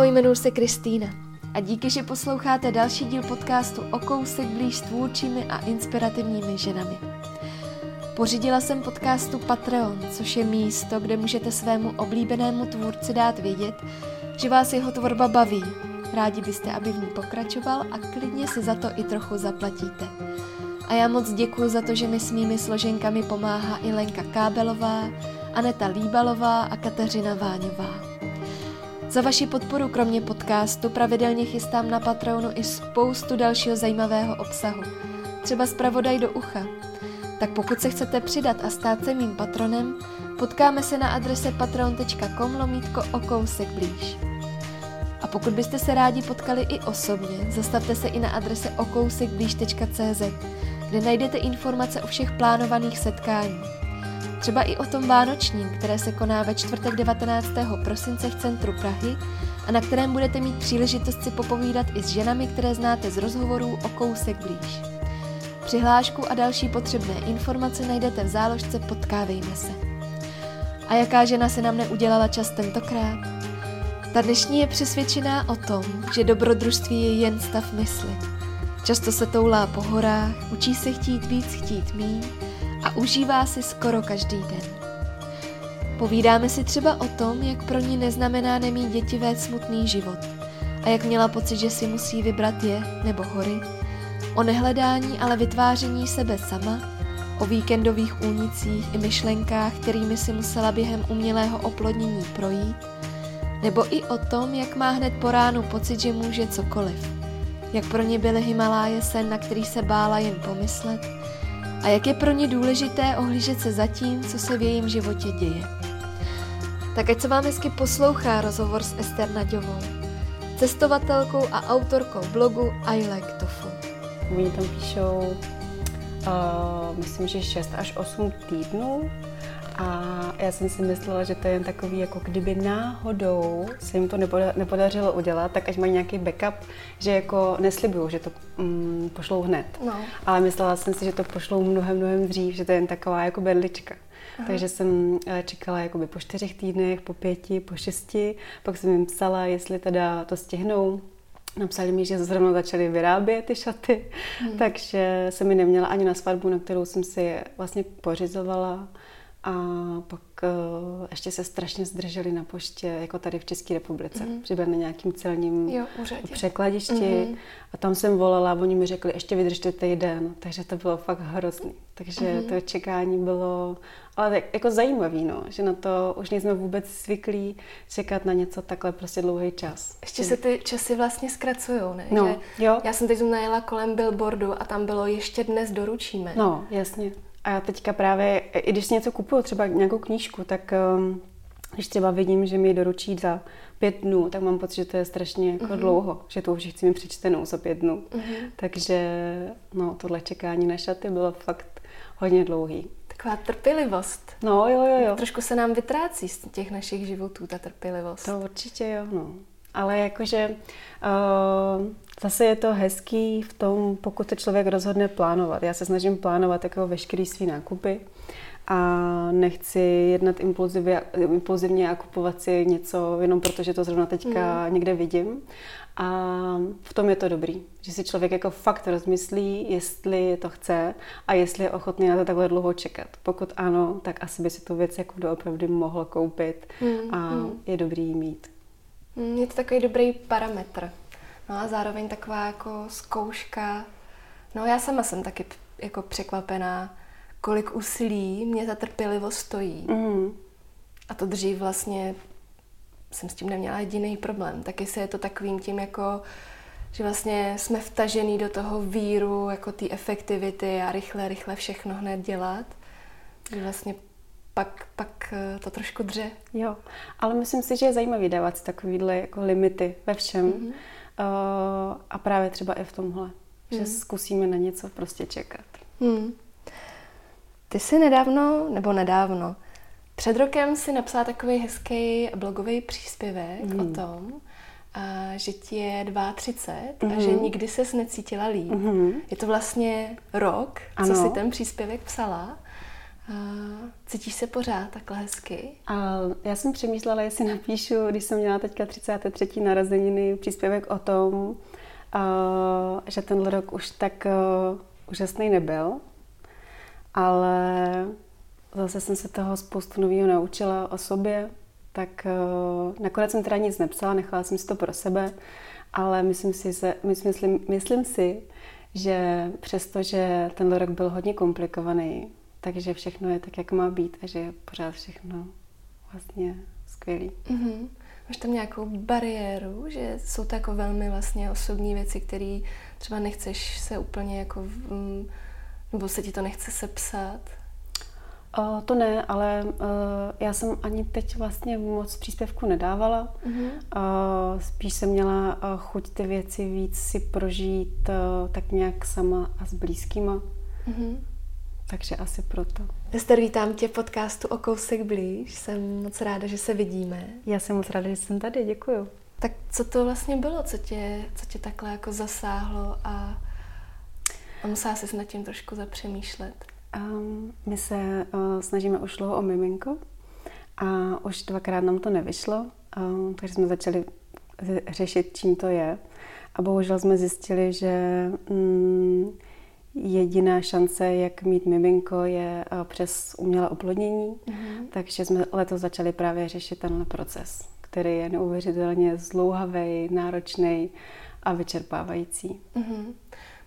Ahoj, jmenuji se Kristýna a díky, že posloucháte další díl podcastu o kousek blíž s tvůrčími a inspirativními ženami. Pořídila jsem podcastu Patreon, což je místo, kde můžete svému oblíbenému tvůrci dát vědět, že vás jeho tvorba baví. Rádi byste, aby v ní pokračoval a klidně si za to i trochu zaplatíte. A já moc děkuji za to, že mi s mými složenkami pomáhá i Lenka Kábelová, Aneta Líbalová a Kateřina Váňová. Za vaši podporu kromě podcastu pravidelně chystám na Patreonu i spoustu dalšího zajímavého obsahu. Třeba zpravodaj do ucha. Tak pokud se chcete přidat a stát se mým patronem, potkáme se na adrese patreon.com lomítko o kousek blíž. A pokud byste se rádi potkali i osobně, zastavte se i na adrese okousekblíž.cz, kde najdete informace o všech plánovaných setkáních. Třeba i o tom vánočním, které se koná ve čtvrtek 19. prosince v centru Prahy a na kterém budete mít příležitost si popovídat i s ženami, které znáte z rozhovorů o kousek blíž. Přihlášku a další potřebné informace najdete v záložce Potkávejme se. A jaká žena se nám neudělala čas tentokrát? Ta dnešní je přesvědčená o tom, že dobrodružství je jen stav mysli. Často se toulá po horách, učí se chtít víc, chtít míň a užívá si skoro každý den. Povídáme si třeba o tom, jak pro ní neznamená nemít děti vést smutný život a jak měla pocit, že si musí vybrat je nebo hory, o nehledání, ale vytváření sebe sama, o víkendových únicích i myšlenkách, kterými si musela během umělého oplodnění projít, nebo i o tom, jak má hned po ránu pocit, že může cokoliv, jak pro ně byly Himaláje sen, na který se bála jen pomyslet, a jak je pro ně důležité ohlížet se za tím, co se v jejím životě děje. Tak ať se vám hezky poslouchá rozhovor s Ester Naďovou, cestovatelkou a autorkou blogu I Like Tofu. Oni tam píšou, uh, myslím, že 6 až 8 týdnů a já jsem si myslela, že to je jen takový, jako kdyby náhodou se jim to nepodařilo udělat, tak ať mají nějaký backup, že jako neslibuju, že to mm, pošlou hned. No. Ale myslela jsem si, že to pošlou mnohem, mnohem dřív, že to je jen taková jako berlička. Aha. Takže jsem eh, čekala jakoby po čtyřech týdnech, po pěti, po šesti, pak jsem jim psala, jestli teda to stihnou. Napsali mi, že zrovna začali vyrábět ty šaty, hmm. takže jsem mi neměla ani na svatbu, na kterou jsem si vlastně pořizovala. A pak uh, ještě se strašně zdrželi na poště, jako tady v České republice. Mm-hmm. Že na nějakým celním jo, překladišti. Mm-hmm. A tam jsem volala a oni mi řekli, ještě vydržte týden. Takže to bylo fakt hrozný. Takže mm-hmm. to čekání bylo ale tak, jako zajímavý, no, že na to už nejsme vůbec zvyklí čekat na něco takhle prostě dlouhý čas. Ještě se ty časy vlastně zkracují, ne? No, že jo. Já jsem teď najela kolem billboardu a tam bylo ještě dnes doručíme. No, jasně. A já teďka právě, i když si něco kupuju, třeba nějakou knížku, tak um, když třeba vidím, že mi ji doručí za pět dnů, tak mám pocit, že to je strašně jako mm-hmm. dlouho, že to už chci mi přečtenou za pět dnů. Mm-hmm. Takže no, tohle čekání na šaty bylo fakt hodně dlouhý. Taková trpělivost. No, jo, jo, jo. Trošku se nám vytrácí z těch našich životů, ta trpělivost. To určitě jo, no. Ale jakože uh, zase je to hezký v tom, pokud to člověk rozhodne plánovat. Já se snažím plánovat jako veškerý svý nákupy a nechci jednat impulzivně, impulzivně a kupovat si něco jenom proto, že to zrovna teďka mm. někde vidím. A v tom je to dobrý, že si člověk jako fakt rozmyslí, jestli to chce a jestli je ochotný na to takhle dlouho čekat. Pokud ano, tak asi by si tu věc jako doopravdy mohl koupit mm. a mm. je dobrý mít. Mm, je to takový dobrý parametr. No a zároveň taková jako zkouška. No já sama jsem taky jako překvapená, kolik úsilí mě ta trpělivost stojí. Mm. A to dřív vlastně jsem s tím neměla jediný problém. Taky se je to takovým tím jako, že vlastně jsme vtažený do toho víru, jako té efektivity a rychle, rychle všechno hned dělat. Že vlastně pak, pak eh, to trošku dře. Jo, ale myslím si, že je zajímavý dávat si takovýhle jako limity ve všem. Mm-hmm. Uh, a právě třeba i v tomhle, že zkusíme na něco prostě čekat. Mm. Ty jsi nedávno, nebo nedávno, před rokem si napsala takový hezký blogový příspěvek mm. o tom, a že ti je 32 mm. a že mhm. nikdy ses necítila líp. Mm. Je to vlastně rok, ano. co si ten příspěvek psala. Cítíš se pořád takhle hezky? A já jsem přemýšlela, jestli napíšu, když jsem měla teďka 33. narozeniny, příspěvek o tom, že tenhle rok už tak úžasný nebyl, ale zase jsem se toho spoustu nového naučila o sobě, tak nakonec jsem teda nic nepsala, nechala jsem si to pro sebe, ale myslím si, že, myslím, myslím si, že přestože tenhle rok byl hodně komplikovaný, takže všechno je tak, jak má být a že je pořád všechno vlastně skvělý. Mm-hmm. Máš tam nějakou bariéru, že jsou to jako velmi vlastně osobní věci, které třeba nechceš se úplně jako, nebo se ti to nechce sepsat? Uh, to ne, ale uh, já jsem ani teď vlastně moc příspěvku nedávala. Uh-huh. Uh, spíš jsem měla uh, chuť ty věci víc si prožít uh, tak nějak sama a s blízkýma. Uh-huh. Takže asi proto. Ester, vítám tě v podcastu O kousek blíž. Jsem moc ráda, že se vidíme. Já jsem moc ráda, že jsem tady, děkuju. Tak co to vlastně bylo, co tě, co tě takhle jako zasáhlo a, a musela jsi nad tím trošku zapřemýšlet? Um, my se uh, snažíme už dlouho o miminko a už dvakrát nám to nevyšlo, um, takže jsme začali řešit, čím to je. A bohužel jsme zjistili, že um, jediná šance, jak mít miminko, je uh, přes umělé oplodnění. Mm-hmm. Takže jsme letos začali právě řešit tenhle proces, který je neuvěřitelně zlouhavý, náročný a vyčerpávající. Mm-hmm.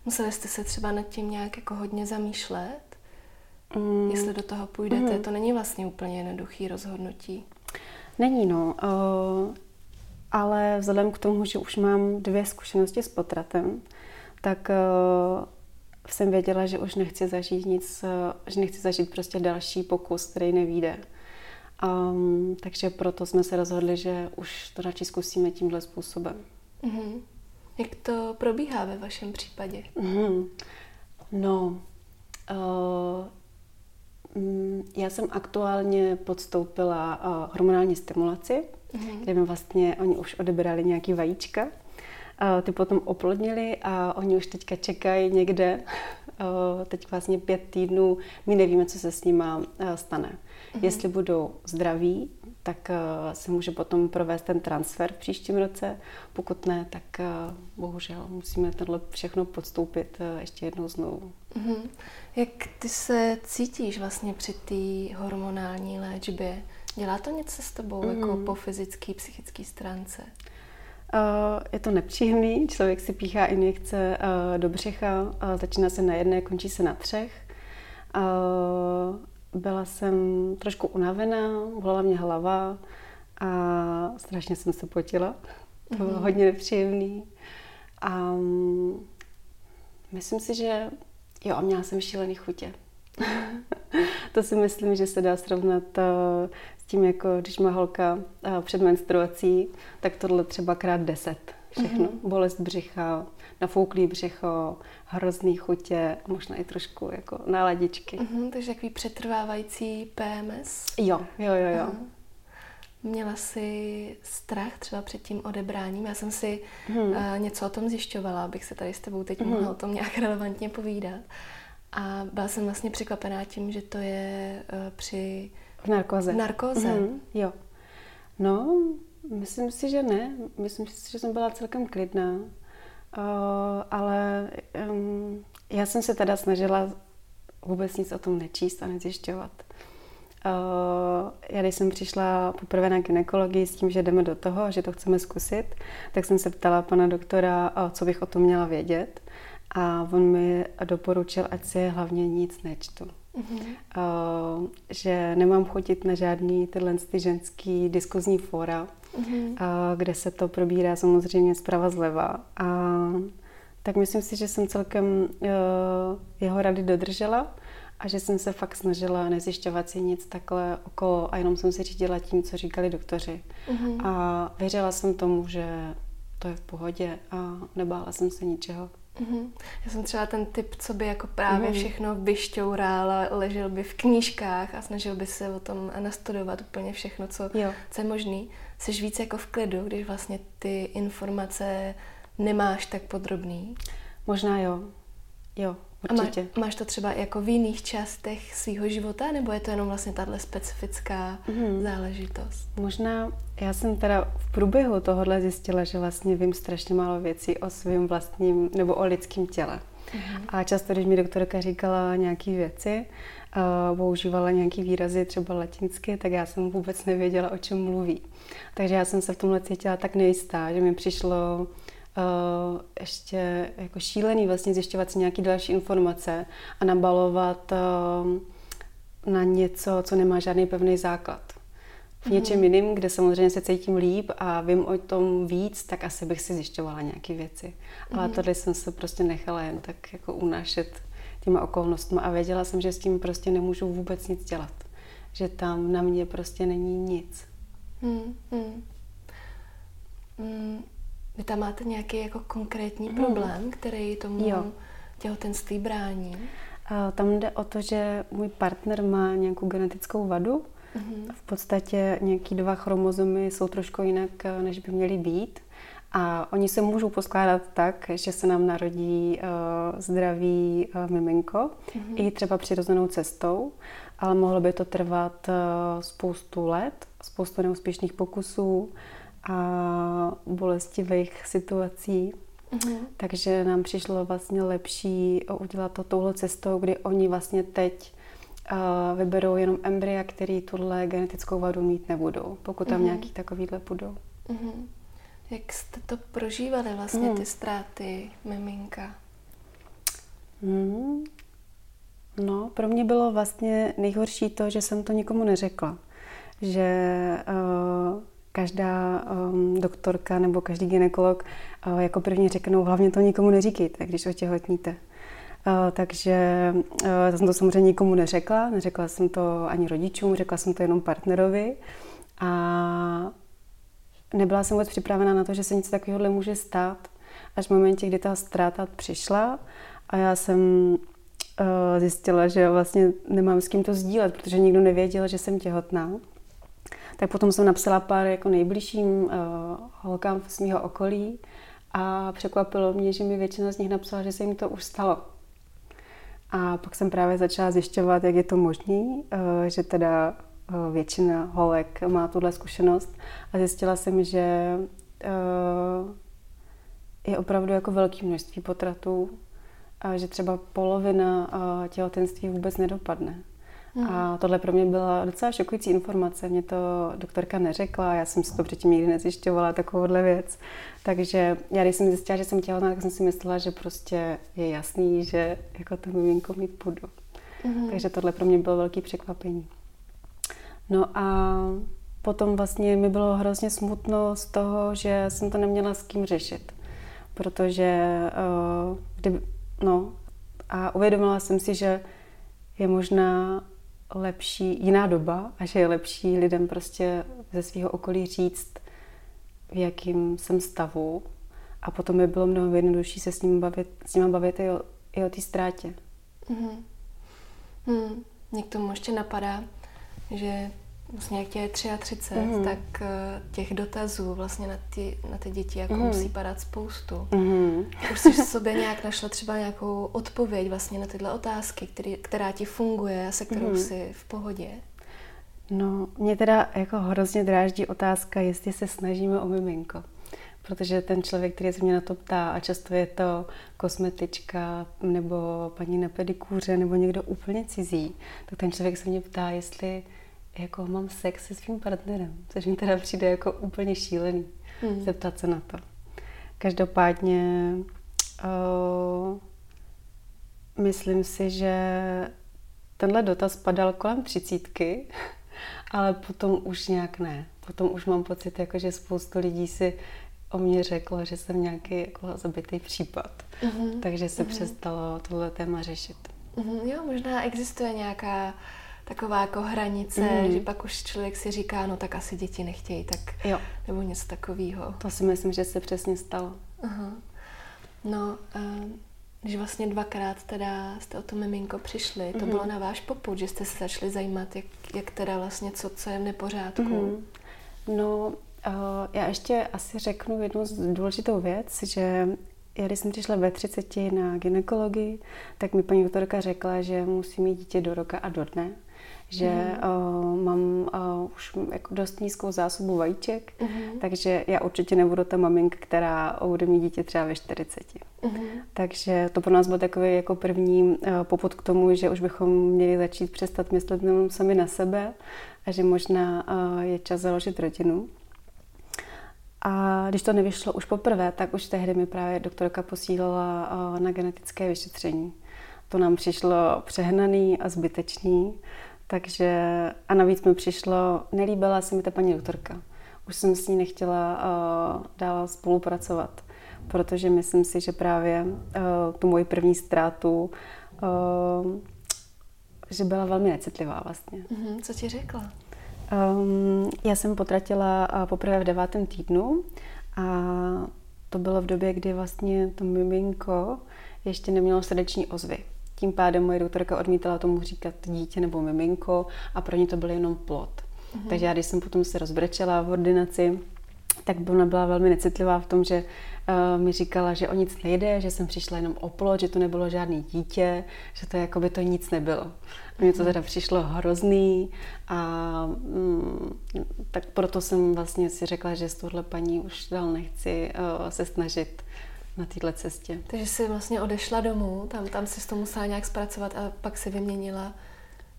Museli jste se třeba nad tím nějak jako hodně zamýšlet? Mm. Jestli do toho půjdete, mm. to není vlastně úplně jednoduchý rozhodnutí. Není, no. Uh, ale vzhledem k tomu, že už mám dvě zkušenosti s potratem, tak uh, jsem věděla, že už nechci zažít nic, uh, že nechci zažít prostě další pokus, který nevíde. Um, takže proto jsme se rozhodli, že už to radši zkusíme tímhle způsobem. Mm-hmm. Jak to probíhá ve vašem případě? Mm-hmm. No, uh, já jsem aktuálně podstoupila uh, hormonální stimulaci, mm-hmm. kde mi vlastně oni už odebrali nějaký vajíčka. Ty potom oplodnili a oni už teďka čekají někde. Teď vlastně pět týdnů, my nevíme, co se s nima stane. Mm-hmm. Jestli budou zdraví, tak se může potom provést ten transfer v příštím roce. Pokud ne, tak bohužel musíme tohle všechno podstoupit ještě jednou znovu. Mm-hmm. Jak ty se cítíš vlastně při té hormonální léčbě? Dělá to něco s tebou mm. jako po fyzické, psychické stránce? Uh, je to nepříjemný, člověk si píchá injekce uh, do břicha, začíná se na jedné, končí se na třech. Uh, byla jsem trošku unavená, bolela mě hlava a strašně jsem se potila. To bylo mm-hmm. hodně nepříjemný. A myslím si, že Jo, a měla jsem šílený chutě. to si myslím, že se dá srovnat s tím, jako když má holka uh, před menstruací, tak tohle třeba krát deset. Všechno. Mm-hmm. Bolest břicha, nafouklý břicho, hrozný chutě, možná i trošku jako náladičky. Mm-hmm, takže takový přetrvávající PMS? Jo, jo, jo, jo. Uh-huh. Měla jsi strach třeba před tím odebráním? Já jsem si hmm. uh, něco o tom zjišťovala, abych se tady s tebou teď hmm. mohla o tom nějak relevantně povídat. A byla jsem vlastně překvapená tím, že to je uh, při... V narkoze. V narkoze. Hmm. Jo. No, myslím si, že ne. Myslím si, že jsem byla celkem klidná. Uh, ale um, já jsem se teda snažila vůbec nic o tom nečíst a nezjišťovat. Uh, já když jsem přišla poprvé na ginekologii s tím, že jdeme do toho, že to chceme zkusit, tak jsem se ptala pana doktora, uh, co bych o tom měla vědět. A on mi doporučil, ať si hlavně nic nečtu. Mm-hmm. Uh, že nemám chodit na žádný tyhle ty ženský diskuzní fora, mm-hmm. uh, kde se to probírá samozřejmě zprava zleva. A tak myslím si, že jsem celkem uh, jeho rady dodržela a že jsem se fakt snažila nezjišťovat si nic takhle okolo a jenom jsem se řídila tím, co říkali doktoři. Mm-hmm. A věřila jsem tomu, že to je v pohodě a nebála jsem se ničeho. Mm-hmm. Já jsem třeba ten typ, co by jako právě mm-hmm. všechno vyšťoural a ležel by v knížkách a snažil by se o tom nastudovat úplně všechno, co, co je možný. Jsi víc jako v klidu, když vlastně ty informace nemáš tak podrobný? Možná jo. Jo, určitě. A má, máš to třeba jako v jiných částech svého života, nebo je to jenom vlastně tahle specifická mm. záležitost? Možná, já jsem teda v průběhu tohohle zjistila, že vlastně vím strašně málo věcí o svém vlastním nebo o lidském těle. Mm. A často, když mi doktorka říkala nějaké věci, uh, používala nějaký výrazy, třeba latinsky, tak já jsem vůbec nevěděla, o čem mluví. Takže já jsem se v tomhle cítila tak nejistá, že mi přišlo uh, ještě jako šílený vlastně zjišťovat si nějaké další informace a nabalovat uh, na něco, co nemá žádný pevný základ. V něčem mm. jiným, kde samozřejmě se cítím líp a vím o tom víc, tak asi bych si zjišťovala nějaké věci. Mm. Ale mhm. tady jsem se prostě nechala jen tak jako unášet těma okolnostmi a věděla jsem, že s tím prostě nemůžu vůbec nic dělat. Že tam na mě prostě není nic. Mm, mm. Mm, vy tam máte nějaký jako konkrétní mm. problém, který tomu jo. těhotenství brání? A tam jde o to, že můj partner má nějakou genetickou vadu. Mm. V podstatě nějaký dva chromozomy jsou trošku jinak, než by měly být. A oni se můžou poskládat tak, že se nám narodí uh, zdravý uh, miminko, mm-hmm. i třeba přirozenou cestou, ale mohlo by to trvat uh, spoustu let, spoustu neúspěšných pokusů a bolestivých situací. Mm-hmm. Takže nám přišlo vlastně lepší udělat to touhle cestou, kdy oni vlastně teď uh, vyberou jenom embrya, který tuhle genetickou vadu mít nebudou, pokud tam mm-hmm. nějaký takovýhle budou. Mm-hmm. Jak jste to prožívali vlastně, hmm. ty ztráty miminka? Hmm. No, pro mě bylo vlastně nejhorší to, že jsem to nikomu neřekla. Že uh, každá um, doktorka nebo každý ginekolog uh, jako první řeknou, hlavně to nikomu neříkejte, když otěhotníte. Uh, takže uh, jsem to samozřejmě nikomu neřekla, neřekla jsem to ani rodičům, řekla jsem to jenom partnerovi. A nebyla jsem vůbec připravena na to, že se něco takového může stát. Až v momentě, kdy ta ztráta přišla a já jsem uh, zjistila, že vlastně nemám s kým to sdílet, protože nikdo nevěděl, že jsem těhotná. Tak potom jsem napsala pár jako nejbližším uh, holkám z mého okolí a překvapilo mě, že mi většina z nich napsala, že se jim to už stalo. A pak jsem právě začala zjišťovat, jak je to možné, uh, že teda Eh, většina holek má tuhle zkušenost a zjistila jsem, že eh, je opravdu jako velké množství potratů a že třeba polovina eh, těhotenství vůbec nedopadne. Mm. A tohle pro mě byla docela šokující informace. Mě to doktorka neřekla, já jsem si to předtím nikdy nezjišťovala, takovouhle věc. Takže já, když jsem zjistila, že jsem těhotná, tak jsem si myslela, že prostě je jasný, že jako to miminko mít budu. Mm. Takže tohle pro mě bylo velké překvapení. No a potom vlastně mi bylo hrozně smutno z toho, že jsem to neměla s kým řešit. Protože uh, kdyby, no, a uvědomila jsem si, že je možná lepší jiná doba a že je lepší lidem prostě ze svého okolí říct, v jakým jsem stavu a potom by bylo mnohem jednodušší se s ním bavit, s ním bavit i o, i o té ztrátě. Mm-hmm. Hmm. Mě k tomu ještě napadá, že vlastně jak tě je 33, mm. tak eh, těch dotazů vlastně na ty, na ty děti jako mm. musí padat spoustu. Mm. Už jsi v sobě nějak našla třeba nějakou odpověď vlastně na tyhle otázky, který, která ti funguje a se kterou mm. jsi v pohodě? No, mě teda jako hrozně dráždí otázka, jestli se snažíme o miminko. Protože ten člověk, který se mě na to ptá, a často je to kosmetička nebo paní na pedikůře nebo někdo úplně cizí, tak ten člověk se mě ptá, jestli jako mám sex se svým partnerem, což mi teda přijde jako úplně šílený mm. zeptat se na to. Každopádně uh, myslím si, že tenhle dotaz padal kolem třicítky, ale potom už nějak ne. Potom už mám pocit, jako, že spoustu lidí si o mě řeklo, že jsem nějaký jako zabitý případ. Mm-hmm. Takže se mm-hmm. přestalo tohle téma řešit. Mm-hmm. Jo, možná existuje nějaká taková jako hranice, mm. že pak už člověk si říká, no tak asi děti nechtějí, tak jo. nebo něco takového. To si myslím, že se přesně stalo. Aha. No, um, když vlastně dvakrát teda jste o to miminko přišli, to mm. bylo na váš poput, že jste se začali zajímat, jak, jak teda vlastně co, co je v nepořádku. Mm. No, uh, já ještě asi řeknu jednu důležitou věc, že já když jsem přišla ve 30 na ginekologii, tak mi paní doktorka řekla, že musí mít dítě do roka a do dne že mm. uh, mám uh, už jako dost nízkou zásobu vajíček, mm. takže já určitě nebudu ta maminka, která bude mít dítě třeba ve 40. Mm. Takže to pro nás byl takový jako první uh, poput k tomu, že už bychom měli začít přestat myslet jenom sami na sebe a že možná uh, je čas založit rodinu. A když to nevyšlo už poprvé, tak už tehdy mi právě doktorka posílala na genetické vyšetření. To nám přišlo přehnaný a zbytečný, takže a navíc mi přišlo, nelíbila se mi ta paní doktorka. Už jsem s ní nechtěla uh, dál spolupracovat, protože myslím si, že právě uh, tu moji první ztrátu, uh, že byla velmi necitlivá vlastně. Mm-hmm, co ti řekla? Um, já jsem potratila uh, poprvé v devátém týdnu a to bylo v době, kdy vlastně to miminko ještě nemělo srdeční ozvy. Tím pádem moje doktorka odmítala tomu říkat dítě nebo miminko a pro ně to byl jenom plod. Mm-hmm. Takže já, když jsem potom se rozbrečela v ordinaci, tak ona byla velmi necitlivá v tom, že uh, mi říkala, že o nic nejde, že jsem přišla jenom o plod, že to nebylo žádný dítě, že to jako by to nic nebylo. A mně to mhm. teda přišlo hrozný a mm, tak proto jsem vlastně si řekla, že s touhle paní už dál nechci uh, se snažit na této cestě. Takže jsi vlastně odešla domů, tam, tam si to musela nějak zpracovat a pak si vyměnila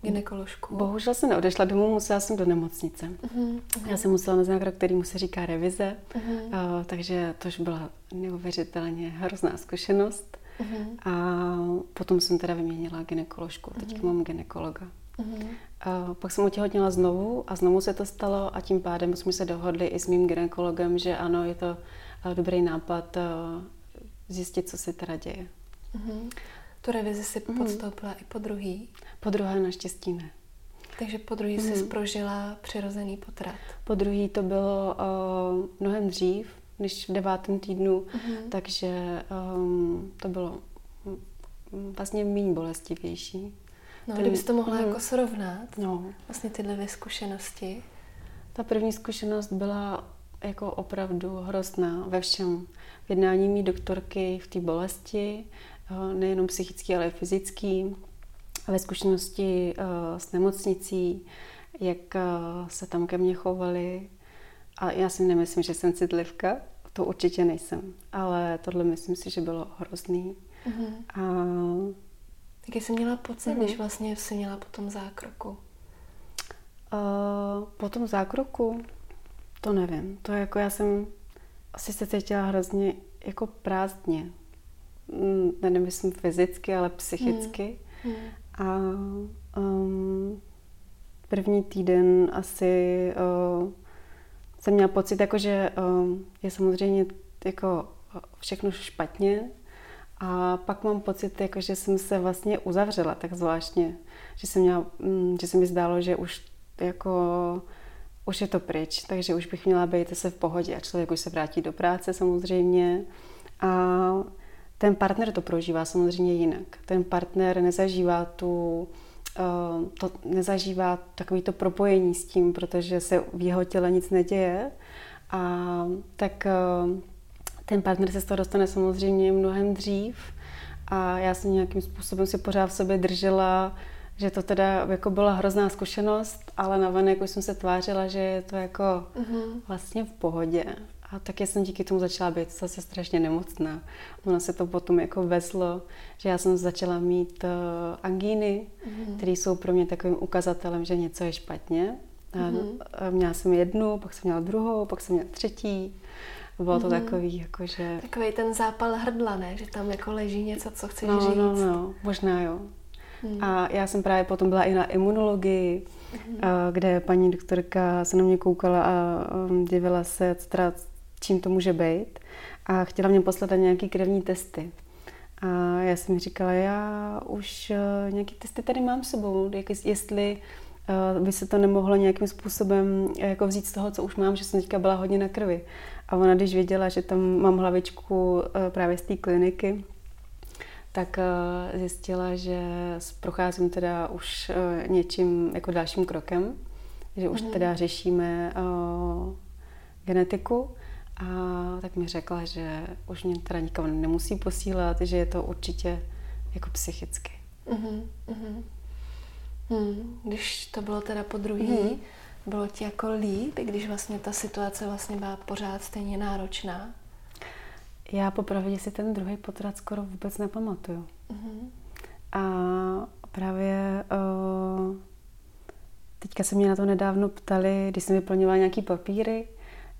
ginekoložku. Bohužel jsem neodešla domů, musela jsem do nemocnice. Uh-huh, uh-huh. Já jsem musela na zákrok, který mu se říká revize, uh-huh. uh, takže to už byla neuvěřitelně hrozná zkušenost. Uh-huh. A potom jsem teda vyměnila ginekoložku, teďka uh-huh. mám ginekologa. Uh-huh. Uh, pak jsem otěhotněla znovu a znovu se to stalo a tím pádem jsme se dohodli i s mým ginekologem, že ano, je to uh, dobrý nápad uh, zjistit, co se teda děje. Mm-hmm. Tu revizi si mm-hmm. podstoupila i po druhý? Po druhé naštěstí ne. Takže po druhý mm-hmm. jsi mhm. prožila přirozený potrat? Po druhý to bylo uh, mnohem dřív, než v devátém týdnu, mm-hmm. takže um, to bylo vlastně méně bolestivější. No, Ten, to mohla mm, jako srovnat, no. vlastně tyhle dvě zkušenosti. Ta první zkušenost byla jako opravdu hrozná ve všem jednání mý doktorky v té bolesti, eh, nejenom psychický, ale i fyzický, ve zkušenosti eh, s nemocnicí, jak eh, se tam ke mně chovali. A já si nemyslím, že jsem citlivka, to určitě nejsem, ale tohle myslím si, že bylo hrozný. Uh-huh. A... Jaký jsi měla pocit, uh-huh. když vlastně jsi měla po tom zákroku? Uh, po tom zákroku? To nevím. To jako já jsem asi se cítila hrozně jako prázdně. Mm, nemyslím fyzicky, ale psychicky. Hmm. Hmm. A um, první týden asi uh, jsem měla pocit, jako, že um, je samozřejmě jako všechno špatně, a pak mám pocit, jako, že jsem se vlastně uzavřela tak zvláštně, že, jsem měla, mm, že se mi zdálo, že už jako už je to pryč, takže už bych měla být se v pohodě a člověk už se vrátí do práce samozřejmě. A ten partner to prožívá samozřejmě jinak. Ten partner nezažívá tu eh, to nezažívá takový to propojení s tím, protože se v jeho těle nic neděje. A tak eh, ten partner se z toho dostane samozřejmě mnohem dřív. A já jsem nějakým způsobem si pořád v sobě držela že to teda jako byla hrozná zkušenost, ale navenek už jsem se tvářila, že je to jako uh-huh. vlastně v pohodě. A taky jsem díky tomu začala být zase strašně nemocná. Ono se to potom jako veslo, že já jsem začala mít uh, angíny, uh-huh. které jsou pro mě takovým ukazatelem, že něco je špatně. A měla jsem jednu, pak jsem měla druhou, pak jsem měla třetí. Bylo to mm-hmm. takový, jakože... Takový ten zápal hrdla, ne? Že tam jako leží něco, co chceš no, říct. No, no, možná jo. Hmm. A já jsem právě potom byla i na imunologii, hmm. kde paní doktorka se na mě koukala a um, divila se, teda, čím to může být. A chtěla mě poslat na nějaký krevní testy. A já jsem mi říkala, já už uh, nějaký testy tady mám s sebou, jestli uh, by se to nemohlo nějakým způsobem jako vzít z toho, co už mám, že jsem teďka byla hodně na krvi. A ona, když věděla, že tam mám hlavičku právě z té kliniky, tak eh, zjistila, že procházím teda už eh, něčím jako dalším krokem, že už mm-hmm. teda řešíme uh, genetiku A tak mi řekla, že už mě teda nikam nemusí posílat, že je to určitě jako psychicky. Uh-huh, uh-huh. Hmm, když to bylo teda po druhý, hmm. bylo ti jako líp, i když vlastně ta situace vlastně byla pořád stejně náročná? Já popravdě si ten druhý potrat skoro vůbec nepamatuju. Uh-huh. A právě uh, teďka se mě na to nedávno ptali, když jsem vyplňovala nějaký papíry,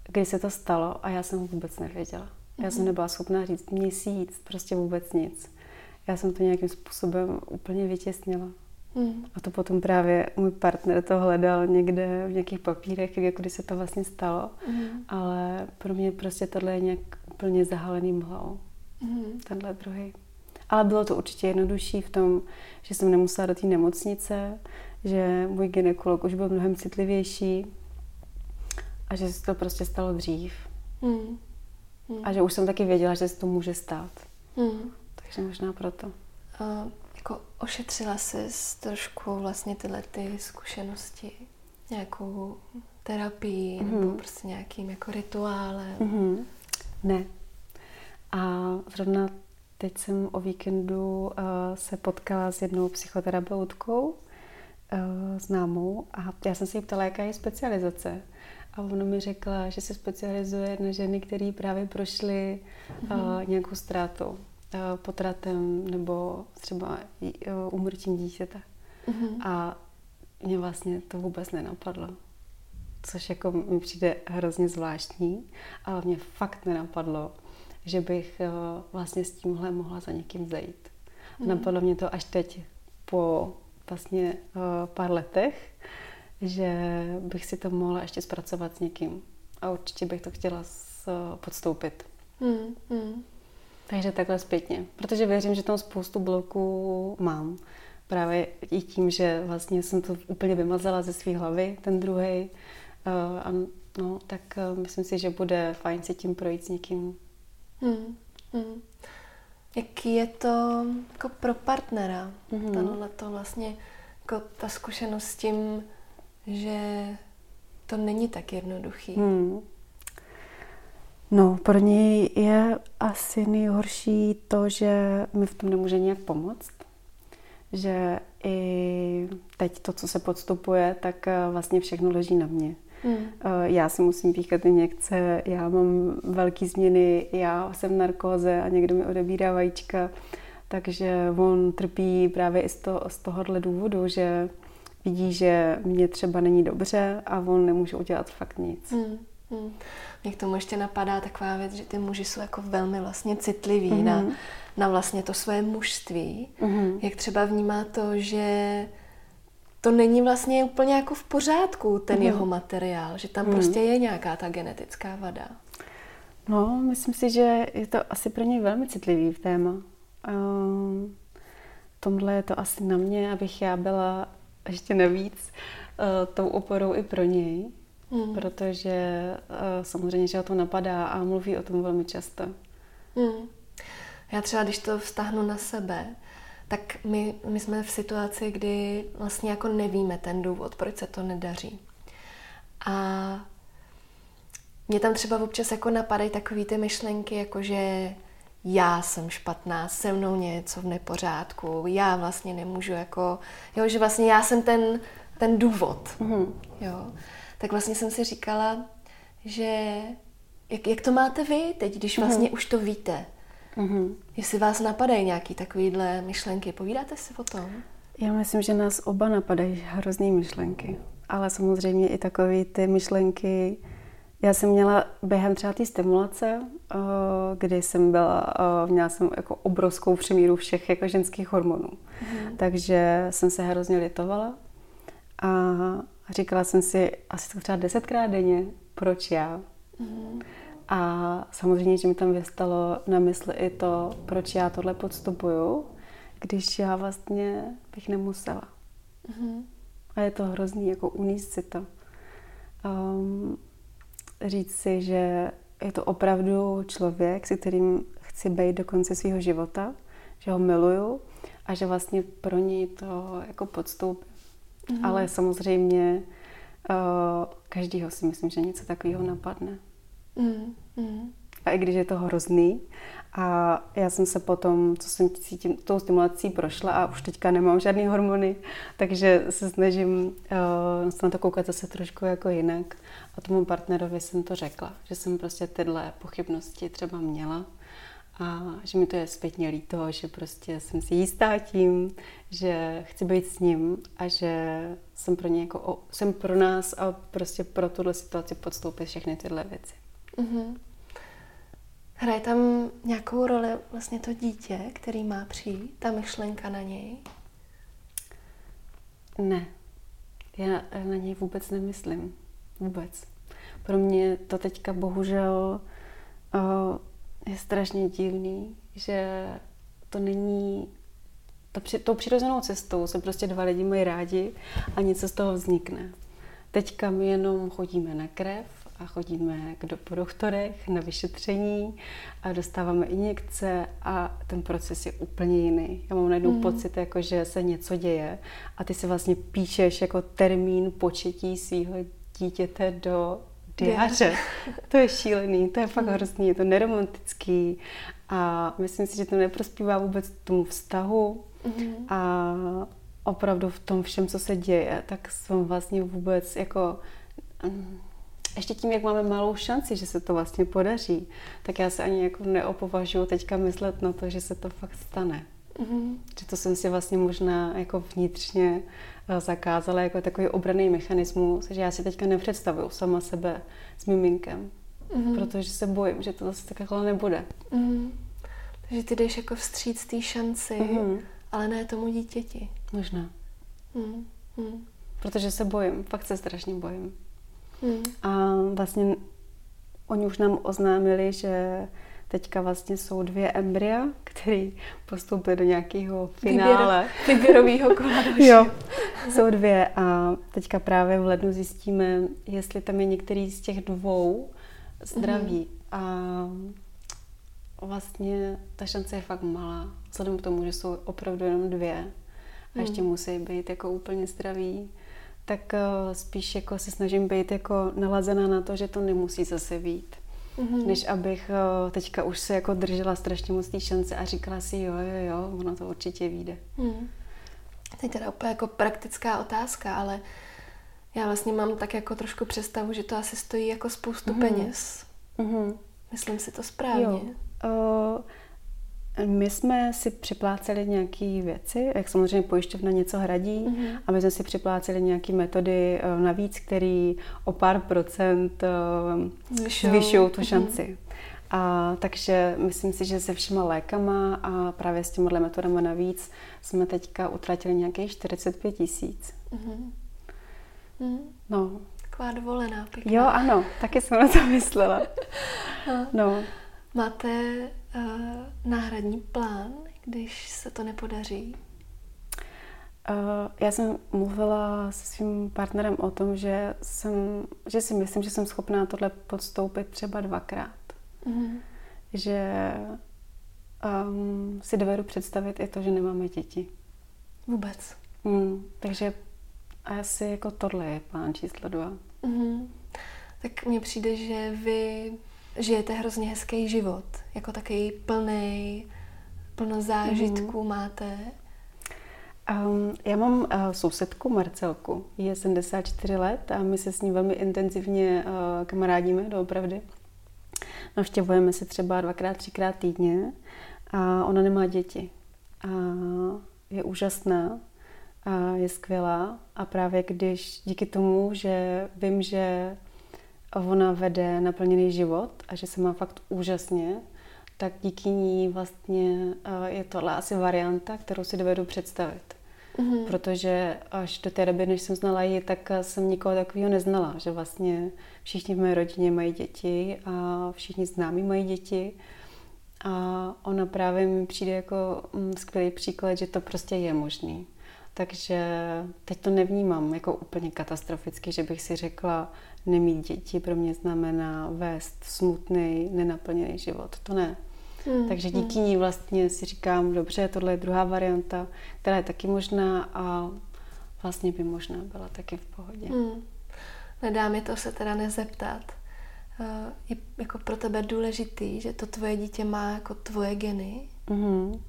kdy se to stalo a já jsem vůbec nevěděla. Já jsem mhm. nebyla schopná říct měsíc, prostě vůbec nic. Já jsem to nějakým způsobem úplně vytěsnila. Mm. A to potom právě můj partner to hledal někde v nějakých papírech, jako kdy se to vlastně stalo. Mm. Ale pro mě prostě tohle je nějak úplně zahalený mhlou. Mm. Tenhle druhý. Ale bylo to určitě jednodušší v tom, že jsem nemusela do té nemocnice, že můj ginekolog už byl mnohem citlivější a že se to prostě stalo dřív. Mm. Mm. A že už jsem taky věděla, že se to může stát. Mm. Takže možná proto. A jako ošetřila jsi trošku vlastně tyhle ty zkušenosti, nějakou terapii mm. nebo prostě nějakým jako rituálem? Mm. Ne. A zrovna teď jsem o víkendu uh, se potkala s jednou psychoterapeutkou, uh, známou, a já jsem se jí ptala, jaká je specializace. A ona mi řekla, že se specializuje na ženy, které právě prošly mm-hmm. nějakou ztrátou, uh, potratem nebo třeba umrtím dítěte. Mm-hmm. A mě vlastně to vůbec nenapadlo. Což jako mi přijde hrozně zvláštní, ale mě fakt nenapadlo, že bych uh, vlastně s tímhle mohla za někým zajít. Mm-hmm. Napadlo mě to až teď po vlastně uh, pár letech, že bych si to mohla ještě zpracovat s někým. A určitě bych to chtěla s, podstoupit. Hmm, hmm. Takže takhle zpětně. Protože věřím, že tam spoustu bloků mám. Právě i tím, že vlastně jsem to úplně vymazala ze své hlavy, ten druhý. Uh, no, tak uh, myslím si, že bude fajn si tím projít s někým. Hmm, hmm. Jak je to jako pro partnera? Mm-hmm. Tohle to vlastně, jako ta zkušenost s tím, že to není tak jednoduchý. Hmm. No, pro něj je asi nejhorší to, že mi v tom nemůže nějak pomoct. Že i teď to, co se podstupuje, tak eh, vlastně všechno leží na mě. Eh, já si musím píchat injekce, já mám velké změny, já jsem v narkóze a někdo mi odebírá vajíčka, takže on trpí právě i z, to, z tohohle důvodu, že vidí, že mě třeba není dobře a on nemůže udělat fakt nic. Hmm. Hmm. Mě k tomu ještě napadá taková věc, že ty muži jsou jako velmi vlastně citliví mm-hmm. na, na vlastně to svoje mužství. Mm-hmm. Jak třeba vnímá to, že to není vlastně úplně jako v pořádku ten mm-hmm. jeho materiál, že tam mm-hmm. prostě je nějaká ta genetická vada. No, myslím si, že je to asi pro něj velmi citlivý v téma. Um, tomhle je to asi na mě, abych já byla ještě navíc uh, tou oporou i pro něj, mm. protože uh, samozřejmě, že ho to napadá a mluví o tom velmi často. Mm. Já třeba, když to vztahnu na sebe, tak my, my jsme v situaci, kdy vlastně jako nevíme ten důvod, proč se to nedaří. A mě tam třeba občas jako napadají takové ty myšlenky, jako že já jsem špatná, se mnou něco v nepořádku, já vlastně nemůžu jako, jo, že vlastně já jsem ten, ten důvod, mm-hmm. jo. Tak vlastně jsem si říkala, že jak, jak to máte vy teď, když vlastně mm-hmm. už to víte? Mm-hmm. Jestli vás napadají nějaký takovýhle myšlenky, povídáte si o tom? Já myslím, že nás oba napadají hrozný myšlenky. Ale samozřejmě i takové ty myšlenky, já jsem měla během třeba té stimulace, eh, kdy jsem byla, eh, měla jsem jako obrovskou přemíru všech jako ženských hormonů. Mm. Takže jsem se hrozně litovala a říkala jsem si asi to třeba desetkrát denně, proč já. Mm. A samozřejmě, že mi tam vystalo na mysli i to, proč já tohle podstupuju, když já vlastně bych nemusela. Mm. A je to hrozný, jako uníst si to. Um, říct si, že je to opravdu člověk, se kterým chci být do konce svého života, že ho miluju a že vlastně pro něj to jako podstoupím. Mm-hmm. Ale samozřejmě uh, každýho si myslím, že něco takového napadne. Mm, mm. A i když je to hrozný, a já jsem se potom, co jsem tím, tou stimulací prošla a už teďka nemám žádný hormony, takže se snažím uh, na to koukat zase trošku jako jinak. A tomu partnerovi jsem to řekla, že jsem prostě tyhle pochybnosti třeba měla a že mi to je zpětně líto, že prostě jsem si jistá tím, že chci být s ním a že jsem pro, ně jako, jsem pro nás a prostě pro tuhle situaci podstoupit všechny tyhle věci. Mm-hmm. Hraje tam nějakou roli vlastně to dítě, který má přijít, ta myšlenka na něj? Ne. Já na něj vůbec nemyslím. Vůbec. Pro mě to teďka bohužel uh, je strašně divný, že to není to, tou přirozenou cestou se prostě dva lidi mají rádi a něco z toho vznikne. Teďka my jenom chodíme na krev a chodíme k po doktorech na vyšetření a dostáváme injekce a ten proces je úplně jiný. Já mám najednou mm. pocit, jako, že se něco děje a ty si vlastně píšeš jako termín početí svého dítěte do diáře. To je šílený, to je fakt mm. hrozný, je to neromantický a myslím si, že to neprospívá vůbec tomu vztahu mm. a opravdu v tom všem, co se děje, tak jsem vlastně vůbec jako mm, ještě tím, jak máme malou šanci, že se to vlastně podaří, tak já se ani jako neopovažuji teďka myslet na to, že se to fakt stane. Mm-hmm. Že to jsem si vlastně možná jako vnitřně eh, zakázala jako takový obraný mechanismus, že já si teďka nepředstavuju sama sebe s miminkem, mm-hmm. protože se bojím, že to zase takhle nebude. Mm-hmm. Takže ty jdeš jako vstříc té šanci, mm-hmm. ale ne tomu dítěti. Možná. Mm-hmm. Protože se bojím, fakt se strašně bojím. Hmm. A vlastně oni už nám oznámili, že teďka vlastně jsou dvě embrya, které postoupily do nějakého finále. Výběrového kola Jo, jsou dvě a teďka právě v lednu zjistíme, jestli tam je některý z těch dvou zdravý. Hmm. A vlastně ta šance je fakt malá, vzhledem k tomu, že jsou opravdu jenom dvě a ještě hmm. musí být jako úplně zdraví tak eh, spíš jako se snažím být jako nalazená na to, že to nemusí zase vít. Mm-hmm. Než abych eh, teďka už se jako držela strašně moc té šance a říkala si jo, jo, jo, ono to určitě vyjde. Mm. Teď teda úplně jako praktická otázka, ale já vlastně mám tak jako trošku představu, že to asi stojí jako spoustu mm-hmm. peněz. Mm-hmm. Myslím si to správně. Jo. Uh, my jsme si připláceli nějaké věci, jak samozřejmě pojišťovna něco hradí, mm-hmm. a my jsme si připláceli nějaké metody uh, navíc, které o pár procent uh, zvyšují tu mhm. šanci. Mm-hmm. A, takže myslím si, že se všema lékama a právě s těmi metodama navíc jsme teďka utratili nějakých 45 tisíc. Mm-hmm. Mm. No. Taková dovolená pěkná. Jo, ano, taky jsem na to myslela. no. Máte uh, náhradní plán, když se to nepodaří? Uh, já jsem mluvila se svým partnerem o tom, že, jsem, že si myslím, že jsem schopná tohle podstoupit třeba dvakrát. Mm. Že um, si dovedu představit i to, že nemáme děti. Vůbec. Mm, takže asi jako tohle je plán číslo dva. Mm. Tak mně přijde, že vy žijete hrozně hezký život, jako takový plný, plno zážitků mm. máte. Um, já mám uh, sousedku Marcelku, je 74 let a my se s ní velmi intenzivně uh, kamarádíme, doopravdy. Navštěvujeme se třeba dvakrát, třikrát týdně a ona nemá děti. A je úžasná a je skvělá a právě když díky tomu, že vím, že ona vede naplněný život a že se má fakt úžasně, tak díky ní vlastně eh, je tohle asi varianta, kterou si dovedu představit. Mm-hmm. Protože až do té doby, než jsem znala ji, tak jsem nikoho takového neznala, že vlastně všichni v mé rodině mají děti a všichni známí mají děti. A ona právě mi přijde jako mm, skvělý příklad, že to prostě je možný. Takže teď to nevnímám jako úplně katastroficky, že bych si řekla, nemít děti pro mě znamená vést smutný, nenaplněný život. To ne. Hmm. Takže hmm. díky ní vlastně si říkám, dobře, tohle je druhá varianta, která je taky možná a vlastně by možná byla taky v pohodě. Hmm. Nedá mi to se teda nezeptat. uh, je jako pro tebe důležitý, že to tvoje dítě má jako tvoje geny? Mm-hmm.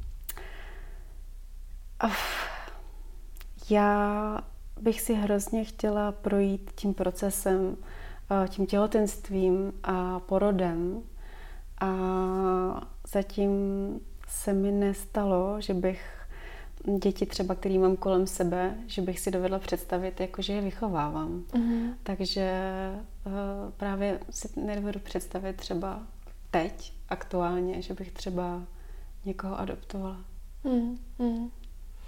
Já bych si hrozně chtěla projít tím procesem, eh, tím těhotenstvím a porodem. A zatím se mi nestalo, že bych děti třeba, který mám kolem sebe, že bych si dovedla představit, jako že je vychovávám. Mm-hmm. Takže uh, právě si nedovedu představit třeba teď, aktuálně, že bych třeba někoho adoptovala. Mm-hmm.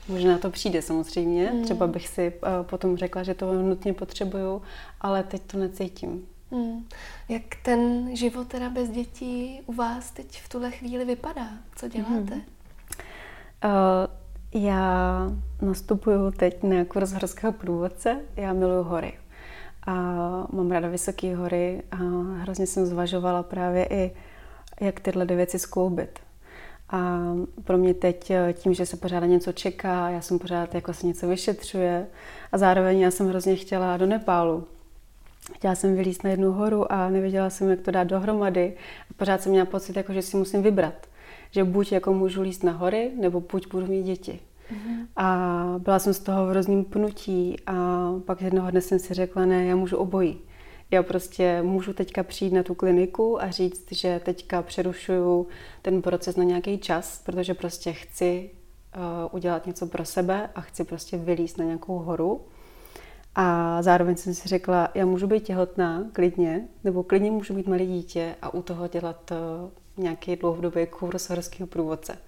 Možná to přijde samozřejmě, mm. třeba bych si uh, potom řekla, že to nutně potřebuju, ale teď to necítím. Mm. Jak ten život teda bez dětí u vás teď v tuhle chvíli vypadá? Co děláte? Mm. Uh, já nastupuju teď na kurz horského průvodce. Já miluji hory. A mám ráda vysoké hory a hrozně jsem zvažovala právě i, jak tyhle dvě věci skloubit. A pro mě teď tím, že se pořád něco čeká, já jsem pořád jako se něco vyšetřuje a zároveň já jsem hrozně chtěla do Nepálu. Chtěla jsem vylíst na jednu horu a nevěděla jsem, jak to dát dohromady. A pořád jsem měla pocit, jako, že si musím vybrat že buď jako můžu líst na hory, nebo buď budu mít děti. Mm-hmm. A byla jsem z toho v hrozným pnutí a pak jednoho dne jsem si řekla, ne, já můžu obojí. Já prostě můžu teďka přijít na tu kliniku a říct, že teďka přerušuju ten proces na nějaký čas, protože prostě chci uh, udělat něco pro sebe a chci prostě vylíst na nějakou horu. A zároveň jsem si řekla, já můžu být těhotná klidně, nebo klidně můžu být malé dítě a u toho dělat uh, nějaký dlouhodobý kurz horského průvodce.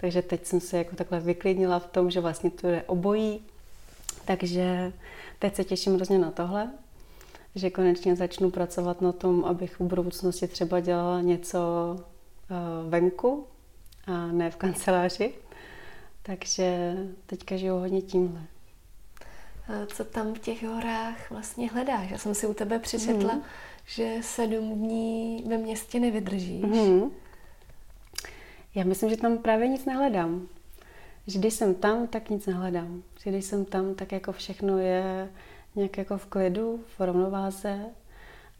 Takže teď jsem se jako takhle vyklidnila v tom, že vlastně to je obojí. Takže teď se těším hrozně na tohle, že konečně začnu pracovat na tom, abych v budoucnosti třeba dělala něco eh, venku a ne v kanceláři. Takže teďka žiju hodně tímhle. Co tam v těch horách vlastně hledáš? Já jsem si u tebe přečetla, mm že sedm dní ve městě nevydržíš. Mm-hmm. Já myslím, že tam právě nic nehledám. Že když jsem tam, tak nic nehledám. Že když jsem tam, tak jako všechno je nějak jako v klidu, v rovnováze.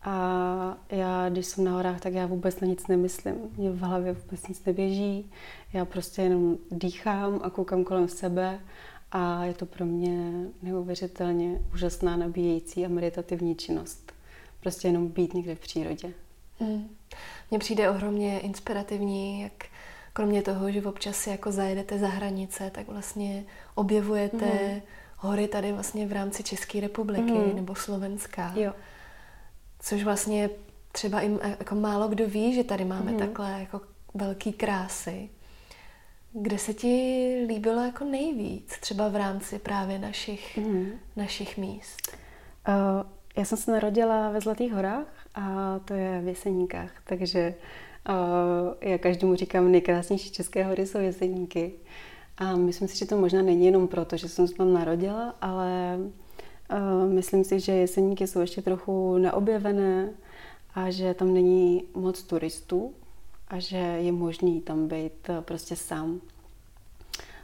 A já, když jsem na horách, tak já vůbec na nic nemyslím. Mně v hlavě vůbec nic neběží. Já prostě jenom dýchám a koukám kolem sebe a je to pro mě neuvěřitelně úžasná, nabíjející a meditativní činnost prostě jenom být někde v přírodě. Hmm. Mně přijde ohromně inspirativní, jak kromě toho, že občas si jako zajedete za hranice, tak vlastně objevujete hmm. Hory tady vlastně v rámci České republiky hmm. nebo Slovenska. Jo. Což vlastně třeba i jako málo kdo ví, že tady máme hmm. takhle jako velký krásy. Kde se ti líbilo jako nejvíc, třeba v rámci právě našich, hmm. našich míst? Uh, já jsem se narodila ve Zlatých horách a to je v Jeseníkách, takže uh, já každému říkám, nejkrásnější české hory jsou Jeseníky. A myslím si, že to možná není jenom proto, že jsem se tam narodila, ale uh, myslím si, že Jeseníky jsou ještě trochu neobjevené a že tam není moc turistů a že je možný tam být uh, prostě sám.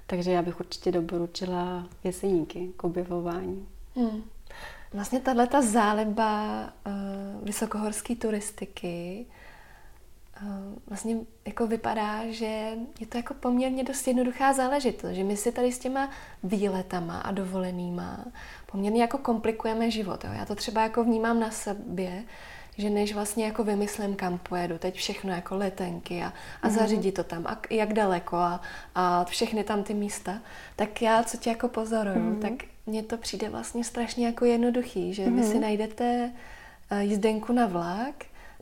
Takže já bych určitě doporučila Jeseníky k objevování. Hmm. Vlastně tahle ta záliba uh, vysokohorské turistiky vlastně jako vypadá, že je to jako poměrně dost jednoduchá záležitost, že my si tady s těma výletama a dovolenýma poměrně jako komplikujeme život. Jo. Já to třeba jako vnímám na sobě, že než vlastně jako vymyslím, kam pojedu, teď všechno jako letenky a, a mm. zařídit to tam a jak daleko a, a všechny tam ty místa, tak já, co tě jako pozoruju, mm. tak mně to přijde vlastně strašně jako jednoduchý, že mm-hmm. vy si mhm. najdete eh, jízdenku na vlak,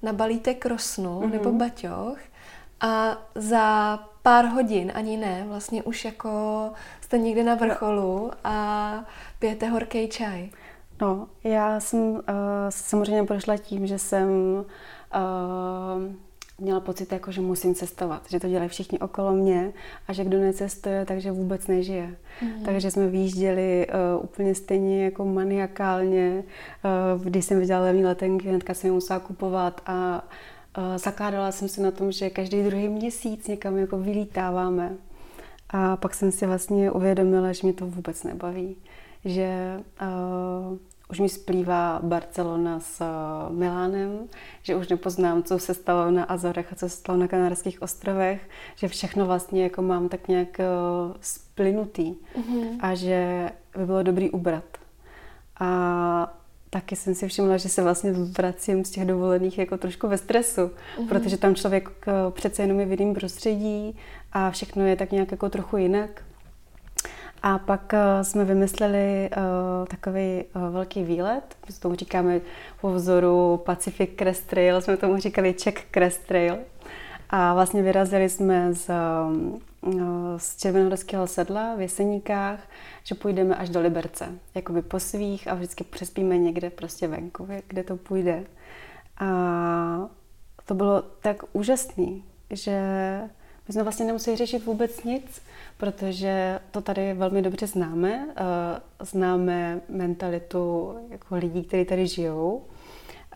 nabalíte krosnu mm-hmm. nebo baťoch a za pár hodin, ani ne, vlastně už jako jste někde na vrcholu a pijete horký čaj. No, já jsem uh, samozřejmě prošla tím, že jsem uh, měla pocit, jako, že musím cestovat, že to dělají všichni okolo mě a že kdo necestuje, takže vůbec nežije. Mm. Takže jsme vyjížděli uh, úplně stejně jako maniakálně. Uh, když jsem viděla levní letenky, hnedka jsem je musela kupovat a uh, zakládala jsem si na tom, že každý druhý měsíc někam jako vylítáváme. A pak jsem si vlastně uvědomila, že mě to vůbec nebaví. Že uh, už mi splývá Barcelona s uh, Milánem, že už nepoznám, co se stalo na Azorech a co se stalo na Kanárských ostrovech, že všechno vlastně jako mám tak nějak uh, splynutý mm-hmm. a že by bylo dobrý ubrat. A taky jsem si všimla, že se vlastně vracím z těch dovolených jako trošku ve stresu, mm-hmm. protože tam člověk uh, přece jenom je v jiném prostředí a všechno je tak nějak jako trochu jinak. A pak uh, jsme vymysleli uh, takový uh, velký výlet, my tomu říkáme po vzoru Pacific Crest Trail, jsme tomu říkali Czech Crest Trail. A vlastně vyrazili jsme z, z Červenohorského sedla v Jeseníkách, že půjdeme až do Liberce, jakoby po svých a vždycky přespíme někde prostě venku, kde to půjde. A to bylo tak úžasný, že my jsme vlastně nemuseli řešit vůbec nic, protože to tady velmi dobře známe. Eh, známe mentalitu jako lidí, kteří tady žijou.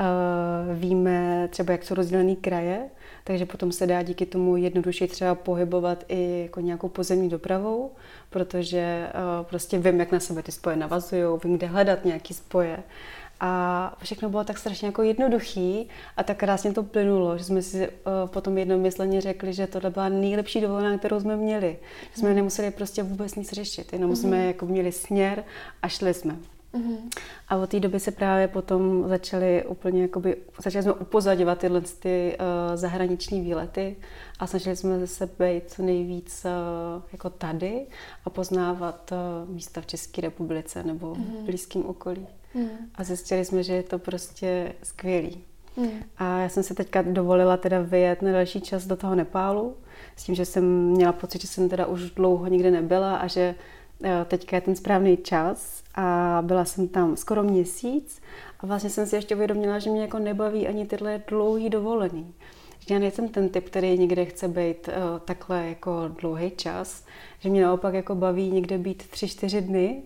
Eh, víme třeba, jak jsou rozdělené kraje, takže potom se dá díky tomu jednoduše třeba pohybovat i jako nějakou pozemní dopravou, protože eh, prostě vím, jak na sebe ty spoje navazují, vím, kde hledat nějaké spoje. A všechno bylo tak strašně jako jednoduchý a tak krásně to plynulo, že jsme si uh, potom jednomyslně řekli, že tohle byla nejlepší dovolená, kterou jsme měli. Že jsme nemuseli prostě vůbec nic řešit, jenom mm-hmm. jsme jako měli směr a šli jsme. Mm-hmm. A od té doby se právě potom začaly úplně jakoby, začali jsme upozadovat tyhle ty uh, zahraniční výlety a snažili jsme se být co nejvíc uh, jako tady a poznávat uh, místa v České republice nebo mm-hmm. v blízkém okolí. Mm. A zjistili jsme, že je to prostě skvělý. Mm. A já jsem se teďka dovolila teda vyjet na další čas do toho Nepálu, s tím, že jsem měla pocit, že jsem teda už dlouho nikde nebyla a že eh, teďka je ten správný čas a byla jsem tam skoro měsíc a vlastně jsem si ještě uvědomila, že mě jako nebaví ani tyhle dlouhý dovolený. Že já nejsem ten typ, který někde chce být uh, takhle jako dlouhý čas, že mě naopak jako baví někde být tři, čtyři dny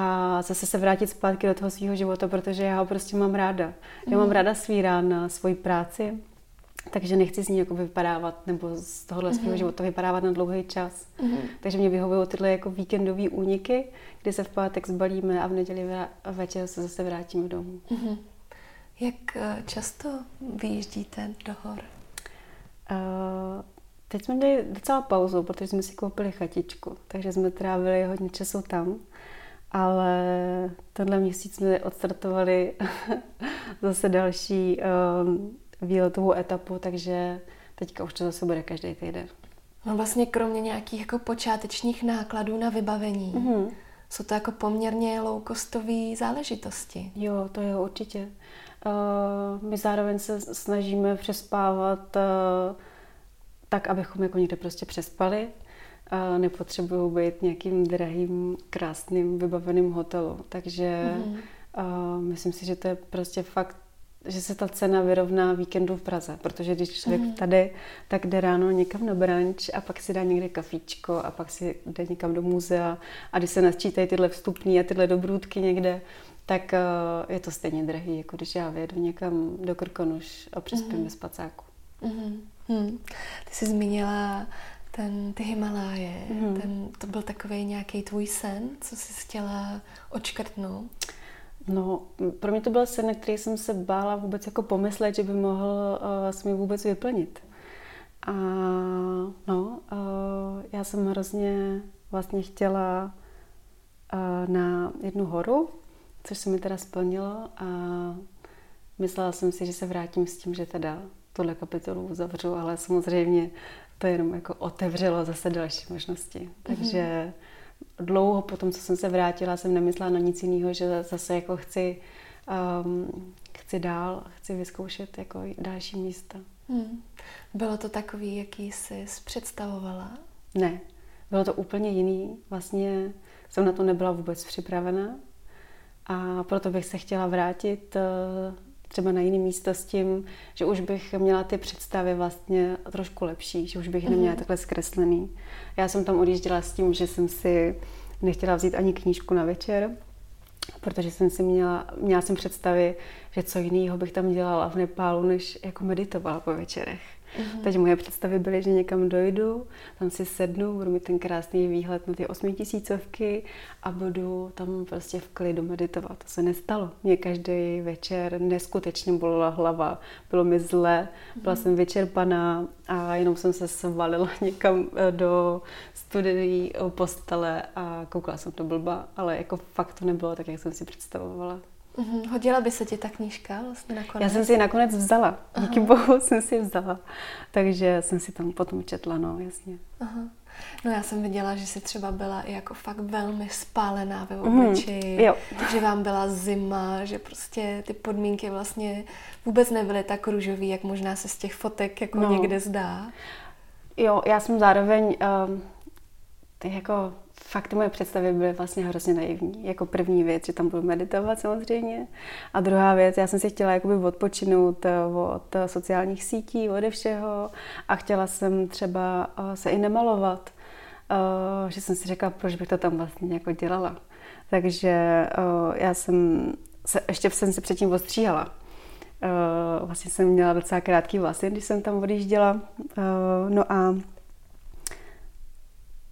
a zase se vrátit zpátky do toho svého života, protože já ho prostě mám ráda. Já mám mhm. ráda svý rána, svoji práci, takže nechci z ní jako vypadávat, nebo z tohohle svého mm-hmm. života vypadávat na dlouhý čas. Mm-hmm. Takže mě vyhovují tyhle jako víkendové úniky, kdy se v pátek zbalíme a v neděli večer se zase vrátíme domů. Mm-hmm. Jak eh, často vyjíždíte do hor? Uh, teď jsme měli docela pauzu, protože jsme si koupili chatičku, takže jsme trávili hodně času tam ale tenhle měsíc jsme odstartovali zase další um, výletovou etapu, takže teďka už to zase bude každý týden. No vlastně kromě nějakých jako počátečních nákladů na vybavení, mm-hmm. jsou to jako poměrně low-costové záležitosti. Jo, to je určitě. Uh, my zároveň se snažíme přespávat uh, tak, abychom jako někde prostě přespali a nepotřebují být nějakým drahým, krásným, vybaveným hotelu. Takže mm-hmm. uh, myslím si, že to je prostě fakt že se ta cena vyrovná víkendu v Praze, protože když člověk mm. tady, tak jde ráno někam na branč a pak si dá někde kafíčko a pak si jde někam do muzea a když se nasčítají tyhle vstupní a tyhle dobrůdky někde, tak je to stejně drahý, jako když já vyjedu někam do Krkonuš a přespím mm. ve spacáku. Mm. Mm. Ty jsi zmínila ten, ty Himaláje, mm. ten, to byl takový nějaký tvůj sen, co jsi chtěla očkrtnout? No, pro mě to byl sen, na který jsem se bála vůbec jako pomyslet, že by mohl uh, s mi vůbec vyplnit. A no, uh, já jsem hrozně vlastně chtěla uh, na jednu horu, což se mi teda splnilo a myslela jsem si, že se vrátím s tím, že teda tuhle kapitolu uzavřu, ale samozřejmě to jenom jako otevřelo zase další možnosti. Takže mm-hmm. dlouho po tom, co jsem se vrátila, jsem nemyslela na nic jiného, že zase jako chci, um, chci dál, chci vyzkoušet jako další místa. Hmm. Bylo to takový, jaký jsi představovala? Ne, bylo to úplně jiný. Vlastně jsem na to nebyla vůbec připravena a proto bych se chtěla vrátit uh, třeba na jiné místo s tím, že už bych měla ty představy vlastně trošku lepší, že už bych mm-hmm. neměla takhle zkreslený. Já jsem tam odjížděla s tím, že jsem si nechtěla vzít ani knížku na večer, protože jsem si měla, měla jsem představy, že co jiného bych tam dělala v Nepálu, než jako meditovala po večerech. Mm-hmm. Takže moje představy byly, že někam dojdu, tam si sednu, budu mít ten krásný výhled na ty osmitisícovky a budu tam prostě v klidu meditovat. To se nestalo. Mě každý večer neskutečně bolela hlava, bylo mi zle, byla mm-hmm. jsem vyčerpaná a jenom jsem se svalila někam eh, do studií postele a koukala jsem to blba, ale jako fakt to nebylo tak, jak jsem si představovala. Mm-hmm. Hodila by se ti ta knížka vlastně nakonec? Já jsem si ji nakonec vzala. Aha. Díky bohu jsem si ji vzala. Takže jsem si tam potom četla, no jasně. Aha. No já jsem viděla, že jsi třeba byla i jako fakt velmi spálená ve mhm. obličeji, mm, jo. že vám byla zima, že prostě ty podmínky vlastně vůbec nebyly tak růžový, jak možná se z těch fotek jako no. někde zdá. Jo, já jsem zároveň um, ty jako fakt moje představy byly vlastně hrozně naivní. Jako první věc, že tam budu meditovat samozřejmě. A druhá věc, já jsem si chtěla jakoby odpočinout eh, od sociálních sítí, ode všeho a chtěla jsem třeba eh, se i nemalovat. Eh, že jsem si řekla, proč bych to tam vlastně jako dělala. Takže já jsem se, ještě jsem se předtím ostříhala. Vlastně jsem měla docela krátký vlasy, když jsem tam odjížděla. No a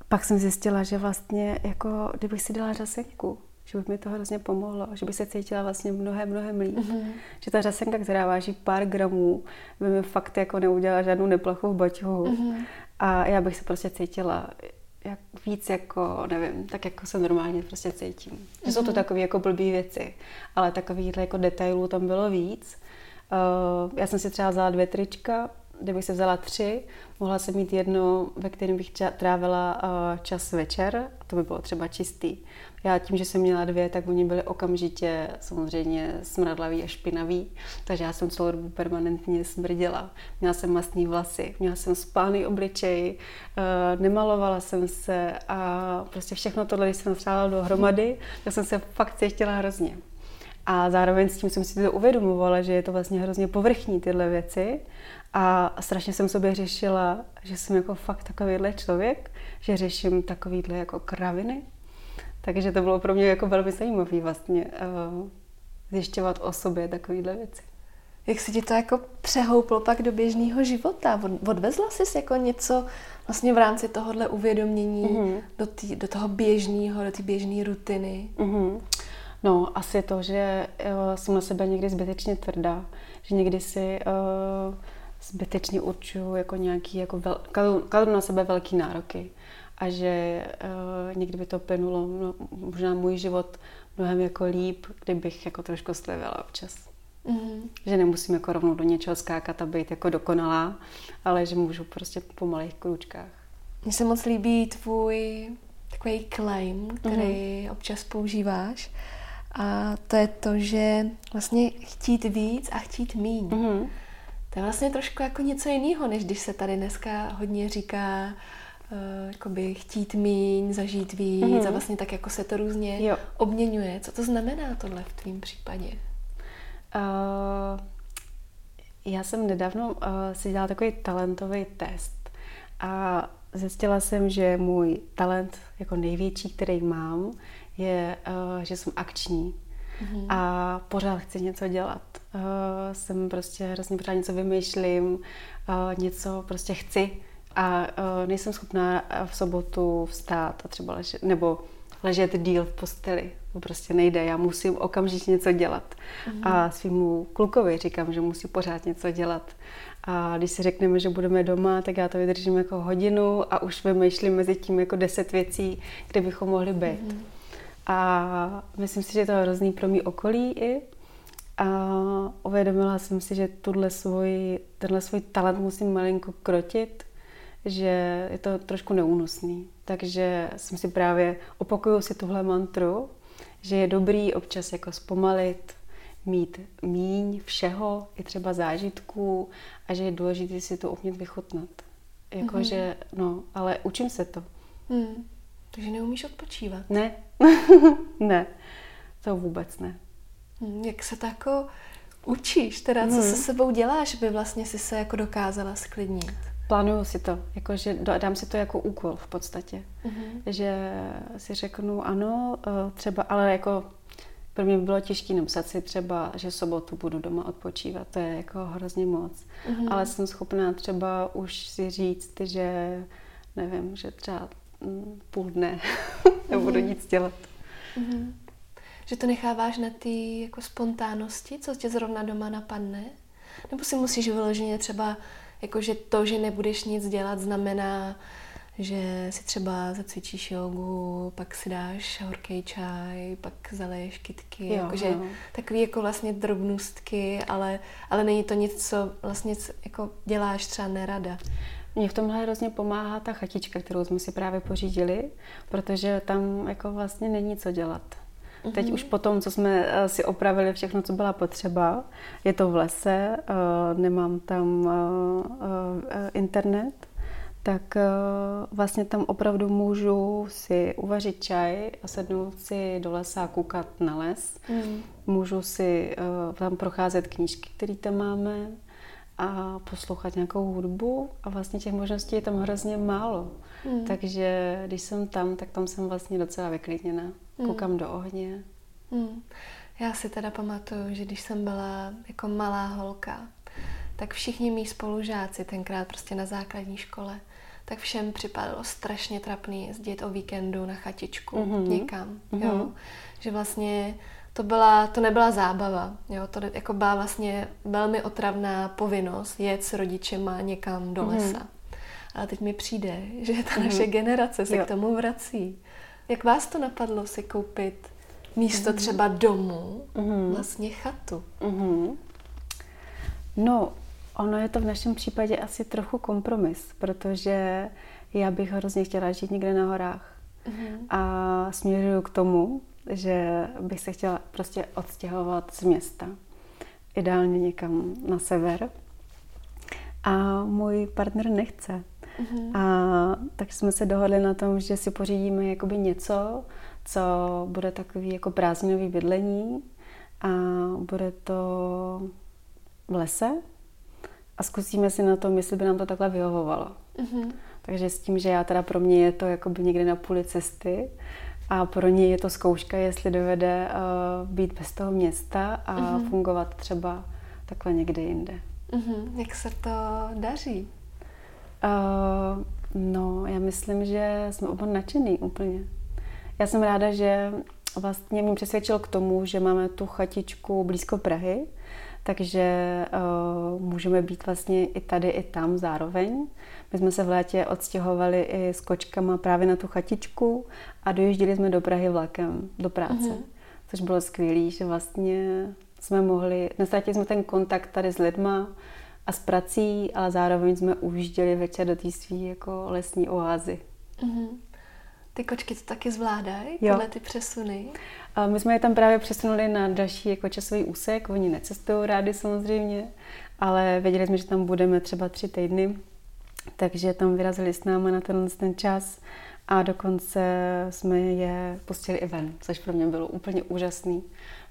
pak jsem zjistila, že vlastně jako kdybych si dala řasenku, že by mi to hrozně pomohlo, že by se cítila vlastně mnohem, mnohem líp. Mm-hmm. Že ta řasenka, která váží pár gramů, by mi fakt jako neudělala žádnou neplachou baťuhu. Mm-hmm. A já bych se prostě cítila jak, víc jako, nevím, tak jako se normálně prostě cítím. Mm-hmm. jsou to mhm. takové jako blbý věci, ale takových jako detailů tam bylo víc. Uh, já jsem si třeba vzala dvě trička, kdybych se vzala tři, mohla jsem mít jedno, ve kterém bych trávila uh, čas večer, a to by bylo třeba čistý. Já tím, že jsem měla dvě, tak oni byly okamžitě samozřejmě smradlavý a špinavý, takže já jsem celou dobu permanentně smrdila. Měla jsem mastný vlasy, měla jsem spálný obličej, uh, nemalovala jsem se a prostě všechno tohle, když jsem střála dohromady, tak jsem se fakt cítila hrozně. A zároveň s tím jsem si to uvědomovala, že je to vlastně hrozně povrchní tyhle věci a strašně jsem sobě řešila, že jsem jako fakt takovýhle člověk, že řeším takovýhle jako kraviny. Takže to bylo pro mě jako velmi zajímavé vlastně uh, zjišťovat o sobě takovýhle věci. Jak se ti to jako přehouplo pak do běžného života? Odvezla jsi jako něco vlastně v rámci tohohle uvědomění mm-hmm. do, tý, do toho běžného, do té běžné rutiny? Mm-hmm. No, asi to, že uh, jsem na sebe někdy zbytečně tvrdá, že někdy si uh, zbytečně určuju jako nějaký, jako vel, kladu, kladu na sebe velký nároky a že uh, někdy by to plynulo no, možná můj život mnohem jako líp, kdybych jako trošku slevila občas. Mm-hmm. Že nemusím jako rovnou do něčeho skákat a být jako dokonalá, ale že můžu prostě po malých kručkách. Mně se moc líbí tvůj takový claim, který mm-hmm. občas používáš. A to je to, že vlastně chtít víc a chtít míň. Mm-hmm. To je vlastně trošku jako něco jiného, než když se tady dneska hodně říká uh, jakoby chtít míň, zažít víc mm-hmm. a vlastně tak jako se to různě jo. obměňuje. Co to znamená tohle v tvém případě? Uh, já jsem nedávno uh, si dělala takový talentový test a zjistila jsem, že můj talent jako největší, který mám, je, uh, že jsem akční mm-hmm. a pořád chci něco dělat. Uh, jsem prostě hrozně pořád něco vymýšlím, uh, něco prostě chci a uh, nejsem schopná v sobotu vstát a třeba ležet, nebo ležet díl v posteli. To prostě nejde, já musím okamžitě něco dělat. Mm-hmm. A svýmu klukovi říkám, že musí pořád něco dělat. A když si řekneme, že budeme doma, tak já to vydržím jako hodinu a už vymýšlím mezi tím jako deset věcí, kde bychom mohli být. Mm-hmm. A myslím si, že je to hrozný pro mý okolí i. A uvědomila jsem si, že tuhle svůj, tenhle svůj talent musím malinko krotit, že je to trošku neúnosný. Takže jsem si právě, opakuju si tuhle mantru, že je dobrý občas jako zpomalit, mít míň všeho, i třeba zážitků a že je důležité si to umět vychutnat. Jakože, mm-hmm. no, ale učím se to. Mm. Takže neumíš odpočívat? Ne, ne, to vůbec ne. Hmm, jak se tak jako učíš, teda co hmm. se sebou děláš, aby vlastně si se jako dokázala sklidnit? Plánuju si to, jakože dám si to jako úkol v podstatě. Mm-hmm. Že si řeknu ano, eh, třeba, ale jako pro mě bylo těžké napsat si třeba, že sobotu budu doma odpočívat. To je jako hrozně moc. Mm-hmm. Ale jsem schopná třeba už si říct, že nevím, že třeba mm, půl dne nebudu mm-hmm. nic dělat. Mm-hmm. Že to necháváš na ty jako spontánnosti, co tě zrovna doma napadne? Nebo si musíš vyloženě třeba, jako že to, že nebudeš nic dělat, znamená, že si třeba zacvičíš jogu, pak si dáš horký čaj, pak zaleješ kytky, jo, jakože jo. takový jako vlastně drobnostky, ale, ale není to nic, co vlastně jako děláš třeba nerada. Mně v tomhle hrozně pomáhá ta chatička, kterou jsme si právě pořídili, protože tam jako vlastně není co dělat. Mm-hmm. Teď už po tom, co jsme eh, si opravili všechno, co byla potřeba, je to v lese, eh, nemám tam eh, internet, tak vlastně tam opravdu můžu si uvařit čaj a sednout si do lesa a koukat na les. Mm. Můžu si tam procházet knížky, které tam máme, a poslouchat nějakou hudbu a vlastně těch možností je tam hrozně málo. Mm. Takže když jsem tam, tak tam jsem vlastně docela vyklidněna. Mm. Koukám do ohně. Mm. Já si teda pamatuju, že když jsem byla jako malá holka, tak všichni mý spolužáci tenkrát prostě na základní škole, tak všem připadalo strašně trapný jezdit o víkendu na chatičku mm-hmm. někam. Mm-hmm. Jo? Že vlastně to, byla, to nebyla zábava. Jo? To jako byla vlastně velmi otravná povinnost jet s rodičema někam do mhm. lesa. Mm. Ale teď mi přijde, že ta naše mm. generace se jo. k tomu vrací. Jak vás to napadlo si koupit místo mm. třeba domu mm. vlastně chatu? Mm. No, ono je to v našem případě asi trochu kompromis, protože já bych hrozně chtěla žít někde na horách. Mm. A směřuju k tomu, že bych se chtěla prostě odstěhovat z města. Ideálně někam na sever. A můj partner nechce. Mm-hmm. A tak jsme se dohodli na tom, že si pořídíme jakoby něco, co bude takový jako prázdninový bydlení a bude to v lese a zkusíme si na tom, jestli by nám to takhle vyhovovalo. Mm-hmm. Takže s tím, že já teda pro mě je to jakoby někde na půli cesty a pro něj je to zkouška, jestli dovede uh, být bez toho města a uh-huh. fungovat třeba takhle někde jinde. Uh-huh. Jak se to daří? Uh, no, já myslím, že jsme oba nadšený úplně. Já jsem ráda, že vlastně mě přesvědčil k tomu, že máme tu chatičku blízko Prahy, takže uh, můžeme být vlastně i tady, i tam zároveň. My jsme se v létě odstěhovali i s kočkama právě na tu chatičku a dojížděli jsme do Prahy vlakem do práce, mm-hmm. což bylo skvělé, že vlastně jsme mohli, nestratili jsme ten kontakt tady s lidma a s prací, ale zároveň jsme ujížděli večer do té své jako lesní oázy. Mm-hmm. Ty kočky to taky zvládají, tyhle ty přesuny? A my jsme je tam právě přesunuli na další jako časový úsek. Oni necestují rádi samozřejmě, ale věděli jsme, že tam budeme třeba tři týdny, takže tam vyrazili s námi na tenhle ten čas a dokonce jsme je pustili i ven, což pro mě bylo úplně úžasný,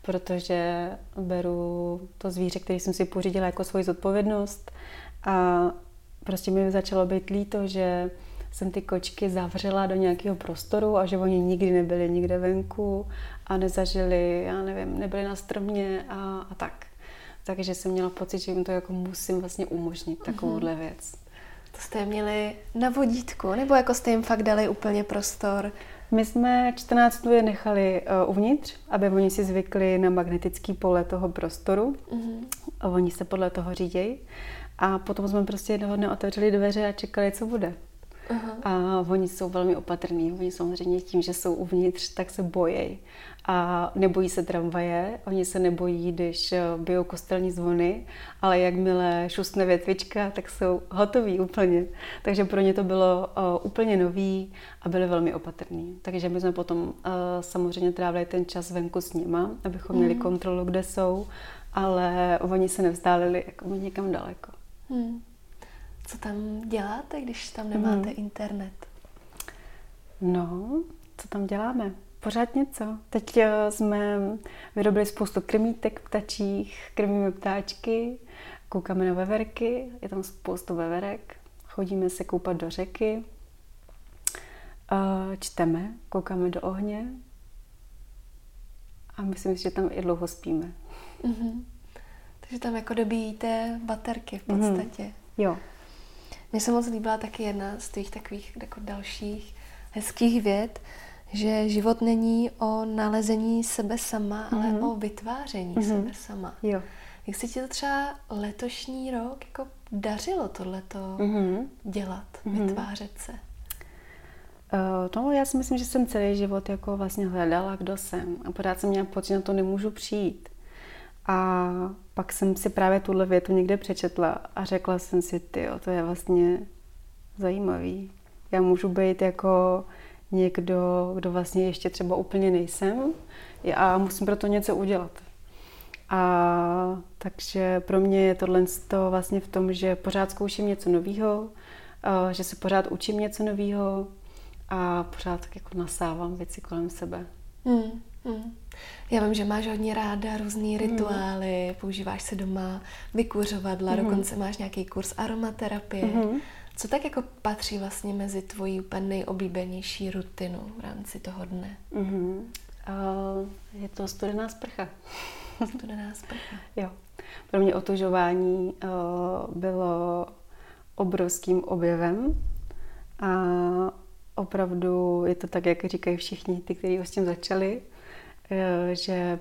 protože beru to zvíře, který jsem si pořídila jako svoji zodpovědnost a prostě mi začalo být líto, že jsem ty kočky zavřela do nějakého prostoru a že oni nikdy nebyli nikde venku a nezažili, já nevím, nebyli na stromě a, a tak. Takže jsem měla pocit, že jim to jako musím vlastně umožnit, takovouhle mm-hmm. věc. To jste měli na vodítku, nebo jako jste jim fakt dali úplně prostor? My jsme 14 dnů je nechali uh, uvnitř, aby oni si zvykli na magnetický pole toho prostoru. Mm-hmm. Oni se podle toho řídějí. A potom jsme prostě jednoho dne otevřeli dveře a čekali, co bude. Uh-huh. A oni jsou velmi opatrní. Oni samozřejmě tím, že jsou uvnitř, tak se bojí. A nebojí se tramvaje, oni se nebojí, když eh, bijou kostelní zvony, ale jakmile šustne větvička, tak jsou hotoví úplně. Takže pro ně to bylo uh, úplně nový a byli velmi opatrní. Takže my jsme potom uh, samozřejmě trávili ten čas venku s nima, abychom měli mm. kontrolu, kde jsou, ale oni se nevzdálili jako někam daleko. Mm. Co tam děláte, když tam nemáte hmm. internet? No, co tam děláme? Pořád něco. Teď eh, jsme vyrobili spoustu krmítek ptačích, krmíme ptáčky, koukáme na veverky, je tam spoustu veverek, chodíme se koupat do řeky, eh, čteme, koukáme do ohně a myslím si, že tam i dlouho spíme. Mm-hmm. Takže tam jako dobíjíte baterky v podstatě. Mm-hmm. Jo. Mně se moc líbila taky jedna z těch takových jako dalších hezkých věd, že život není o nalezení sebe sama, mm-hmm. ale mhm. o vytváření mm-hmm. sebe sama. Jo. Jak se ti to třeba letošní rok jako dařilo tohleto mm-hmm. dělat, mm-hmm. vytvářet se? Uh, no, já si myslím, že jsem celý život jako vlastně hledala, kdo jsem. A pořád jsem měla pocit, že na to nemůžu přijít. A pak jsem si právě tuhle větu někde přečetla a řekla jsem si, ty, to je vlastně zajímavý. Já můžu být jako někdo, kdo vlastně ještě třeba úplně nejsem a musím pro to něco udělat. A takže pro mě je tohle to vlastně v tom, že pořád zkouším něco nového, že se pořád učím něco nového a pořád tak jako nasávám věci kolem sebe. Hmm, hmm. Já vím, že máš hodně ráda různé hmm. rituály, mm. používáš se doma vykuřovadla, mm. dokonce máš nějaký kurz aromaterapie. Mm. Co tak jako patří vlastně mezi tvoji úplně nejoblíbenější rutinu v rámci toho dne? Mm-hmm. Uh, je to studená sprcha. studená sprcha. jo. Pro mě otužování uh, bylo obrovským objevem a opravdu je to tak, jak říkají všichni, ty, kteří s tím začali, že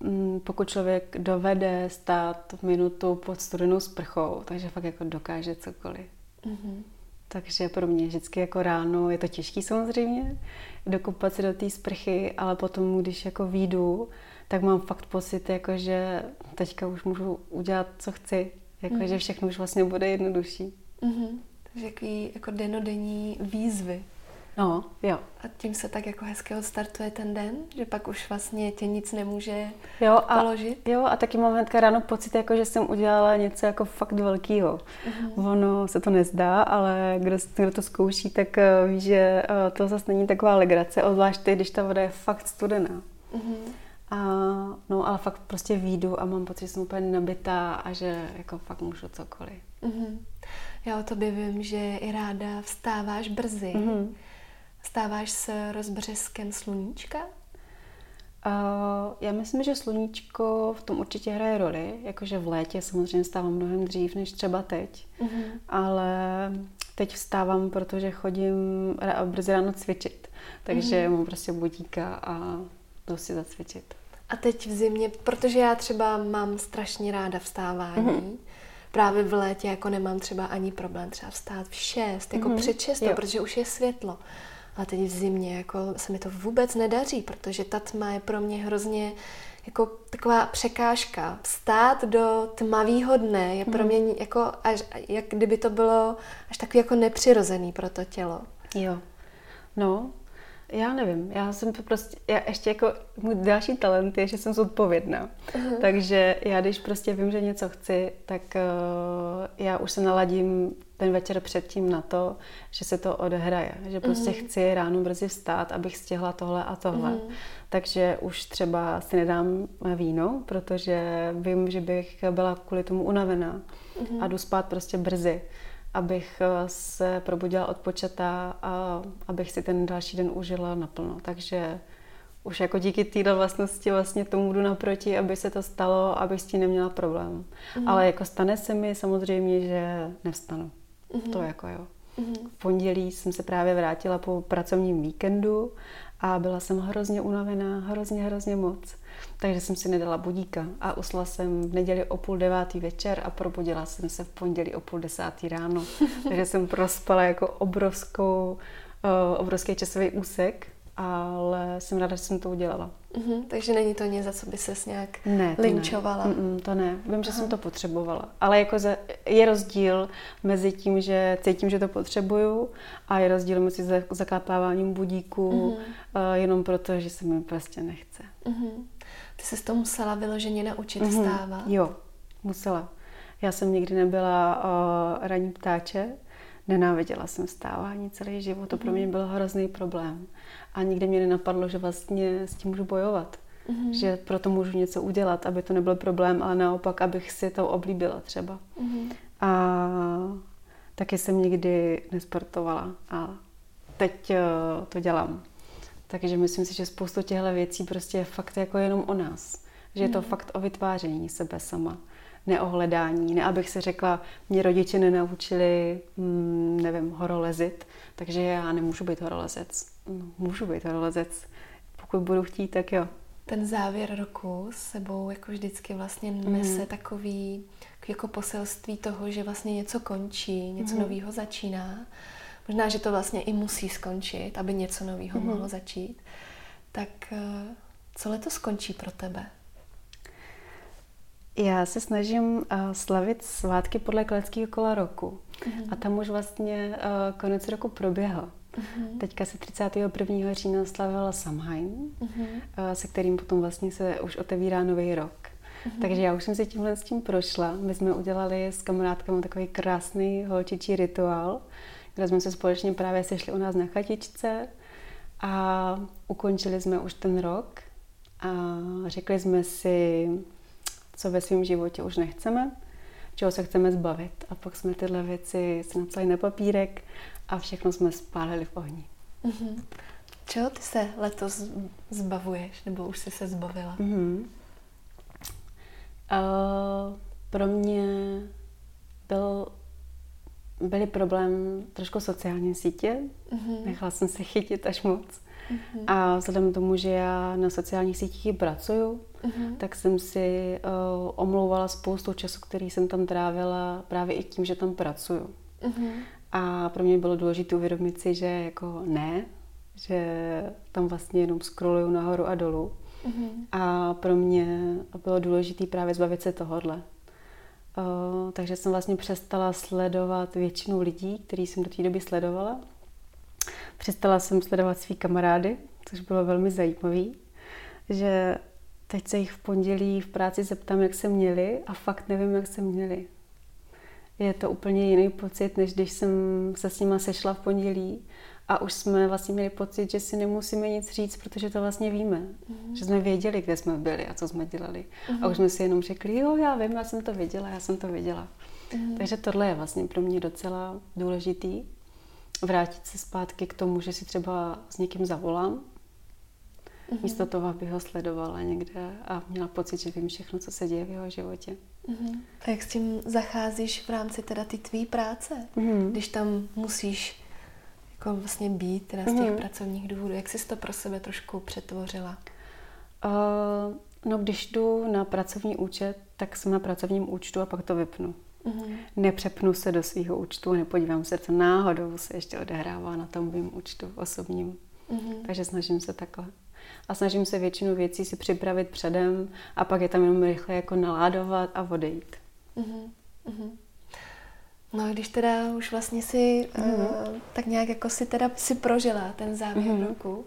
mm, pokud člověk dovede stát minutu pod studenou sprchou, takže fakt jako dokáže cokoliv. Mm-hmm. Takže pro mě vždycky jako ráno je to těžký samozřejmě, dokopat se do té sprchy, ale potom, když jako výjdu, tak mám fakt pocit, jako že teďka už můžu udělat, co chci. Jako, mm-hmm. že všechno už vlastně bude jednodušší. Mm-hmm. Takže jaký jako denodenní výzvy. No, jo. A tím se tak jako hezky odstartuje ten den, že pak už vlastně tě nic nemůže jo, a, položit. Jo, a taky mám hnedka ráno pocit, jako, že jsem udělala něco jako fakt velkýho. Uh-huh. Ono se to nezdá, ale kdo, kdo to zkouší, tak uh, ví, že uh, to zase není taková legrace, obzvlášť když ta voda je fakt studená. Uh-huh. A, no, ale fakt prostě výjdu a mám pocit, že jsem úplně nabitá a že jako fakt můžu cokoliv. Uh-huh. Já o tobě vím, že i ráda vstáváš brzy. Uh-huh. Stáváš se rozbřeskem sluníčka? Uh, já myslím, že sluníčko v tom určitě hraje roli, jakože v létě samozřejmě stávám mnohem dřív než třeba teď, uh-huh. ale teď vstávám, protože chodím brzy ráno cvičit, takže uh-huh. mám prostě budíka a jdu si zacvičit. A teď v zimě, protože já třeba mám strašně ráda vstávání, uh-huh. právě v létě jako nemám třeba ani problém třeba vstát v šest, jako uh-huh. před šestou, protože už je světlo. A teď v zimě jako se mi to vůbec nedaří, protože ta tma je pro mě hrozně jako taková překážka. Vstát do tmavého dne je pro mhm. mě jako až, jak kdyby to bylo až takový jako nepřirozený pro to tělo. Jo. No, já nevím, já jsem to prostě, já ještě jako, můj další talent je, že jsem zodpovědná. Uh-huh. Takže já když prostě vím, že něco chci, tak uh, já už se naladím ten večer předtím na to, že se to odehraje. Že prostě uh-huh. chci ráno brzy vstát, abych stihla tohle a tohle. Uh-huh. Takže už třeba si nedám víno, protože vím, že bych byla kvůli tomu unavená. Uh-huh. A jdu spát prostě brzy abych eh, se probudila odpočatá a abych si ten další den užila naplno. Takže už jako díky této vlastnosti vlastně tomu jdu naproti, aby se to stalo, abych s tím neměla problém. Mm. Ale jako stane se mi samozřejmě, že nevstanu. Mm. To jako jo. Mm. V pondělí jsem se právě vrátila po pracovním víkendu a byla jsem hrozně unavená, hrozně, hrozně moc. Takže jsem si nedala budíka a usla jsem v neděli o půl devátý večer a probudila jsem se v pondělí o půl desátý ráno. Takže jsem prospala jako obrovskou, uh, obrovský časový úsek ale jsem ráda, že jsem to udělala. Mm-hmm, takže není to něco, za co by ses nějak ne, to linčovala? Ne. Mm-mm, to ne. Vím, že Aha. jsem to potřebovala. Ale jako za, je rozdíl mezi tím, že cítím, že to potřebuju a je rozdíl mezi zaklapáváním budíku mm-hmm. uh, jenom proto, že se mi prostě nechce. Mm-hmm. Ty jsi to musela vyloženě naučit mm-hmm. vstávat? Jo, musela. Já jsem nikdy nebyla uh, ranní ptáče, nenáviděla jsem vstávání celý život, to pro mhm. mě byl hrozný problém. A nikdy mě nenapadlo, že vlastně s tím můžu bojovat. Mm-hmm. Že proto můžu něco udělat, aby to nebyl problém, ale naopak, abych si to oblíbila třeba. Mm-hmm. A taky jsem nikdy nesportovala a teď uh, to dělám. Takže myslím si, že spoustu těchto věcí prostě je fakt jako jenom o nás. Že je to mm. fakt o vytváření sebe sama. Neohledání. Ne, abych se řekla, mě rodiče nenaučili, mm, nevím, horolezit, takže já nemůžu být horolezec. No, můžu být horolezec. Pokud budu chtít, tak jo. Ten závěr roku s sebou jako vždycky vlastně nese mm. takový jako poselství toho, že vlastně něco končí, něco mm. nového začíná. Možná, že to vlastně i musí skončit, aby něco nového mm. mohlo začít. Tak eh, co letos skončí pro tebe? Já se snažím uh, slavit svátky podle kleckého kola roku. Mm-hmm. A tam už vlastně uh, konec roku proběhl. Mm-hmm. Teďka se 31. října slavila Samhain, mm-hmm. uh, se kterým potom vlastně se už otevírá nový rok. Mm-hmm. Takže já už jsem si tímhle s tím prošla. My jsme udělali s kamarádkami takový krásný holčičí rituál, kde jsme se společně právě sešli u nás na chatičce a ukončili jsme už ten rok a řekli jsme si, co ve svém životě už nechceme, čeho se chceme zbavit. A pak jsme tyhle věci si napsali na papírek a všechno jsme spálili v ohni. Mm-hmm. Čeho ty se letos zbavuješ, nebo už jsi se zbavila? Mm-hmm. Uh, pro mě byl, byly problém trošku sociální sítě. Mm-hmm. Nechala jsem se chytit až moc. Mm-hmm. A vzhledem k tomu, že já na sociálních sítích pracuju, mm-hmm. tak jsem si uh, omlouvala spoustu času, který jsem tam trávila právě i tím, že tam pracuju. Mm-hmm. A pro mě bylo důležité uvědomit si, že jako ne, že tam vlastně jenom scrolluju nahoru a dolů. Mm-hmm. A pro mě bylo důležité právě zbavit se tohohle. Uh, takže jsem vlastně přestala sledovat většinu lidí, který jsem do té doby sledovala. Přestala jsem sledovat svý kamarády, což bylo velmi zajímavé, že teď se jich v pondělí v práci zeptám, jak se měli a fakt nevím, jak se měli. Je to úplně jiný pocit, než když jsem se s nima sešla v pondělí a už jsme vlastně měli pocit, že si nemusíme nic říct, protože to vlastně víme. Mm-hmm. Že jsme věděli, kde jsme byli a co jsme dělali. Mm-hmm. A už jsme si jenom řekli, jo, já vím, já jsem to věděla, já jsem to věděla. Mm-hmm. Takže tohle je vlastně pro mě docela důležitý. Vrátit se zpátky k tomu, že si třeba s někým zavolám, mm-hmm. místo toho, abych ho sledovala někde a měla pocit, že vím všechno, co se děje v jeho životě. Mm-hmm. A jak s tím zacházíš v rámci teda ty tvý práce? Mm-hmm. Když tam musíš jako vlastně být teda z těch mm-hmm. pracovních důvodů. Jak jsi to pro sebe trošku přetvořila? Uh, no, když jdu na pracovní účet, tak jsem na pracovním účtu a pak to vypnu. Mm-hmm. Nepřepnu se do svého účtu, nepodívám se, co náhodou se ještě odehrává na tom mým účtu osobním. Mm-hmm. Takže snažím se takhle. A snažím se většinu věcí si připravit předem a pak je tam jenom rychle jako naládovat a odejít. Mm-hmm. No když teda už vlastně si mm-hmm. uh, tak nějak jako si teda si prožila ten závěr mm-hmm. roku,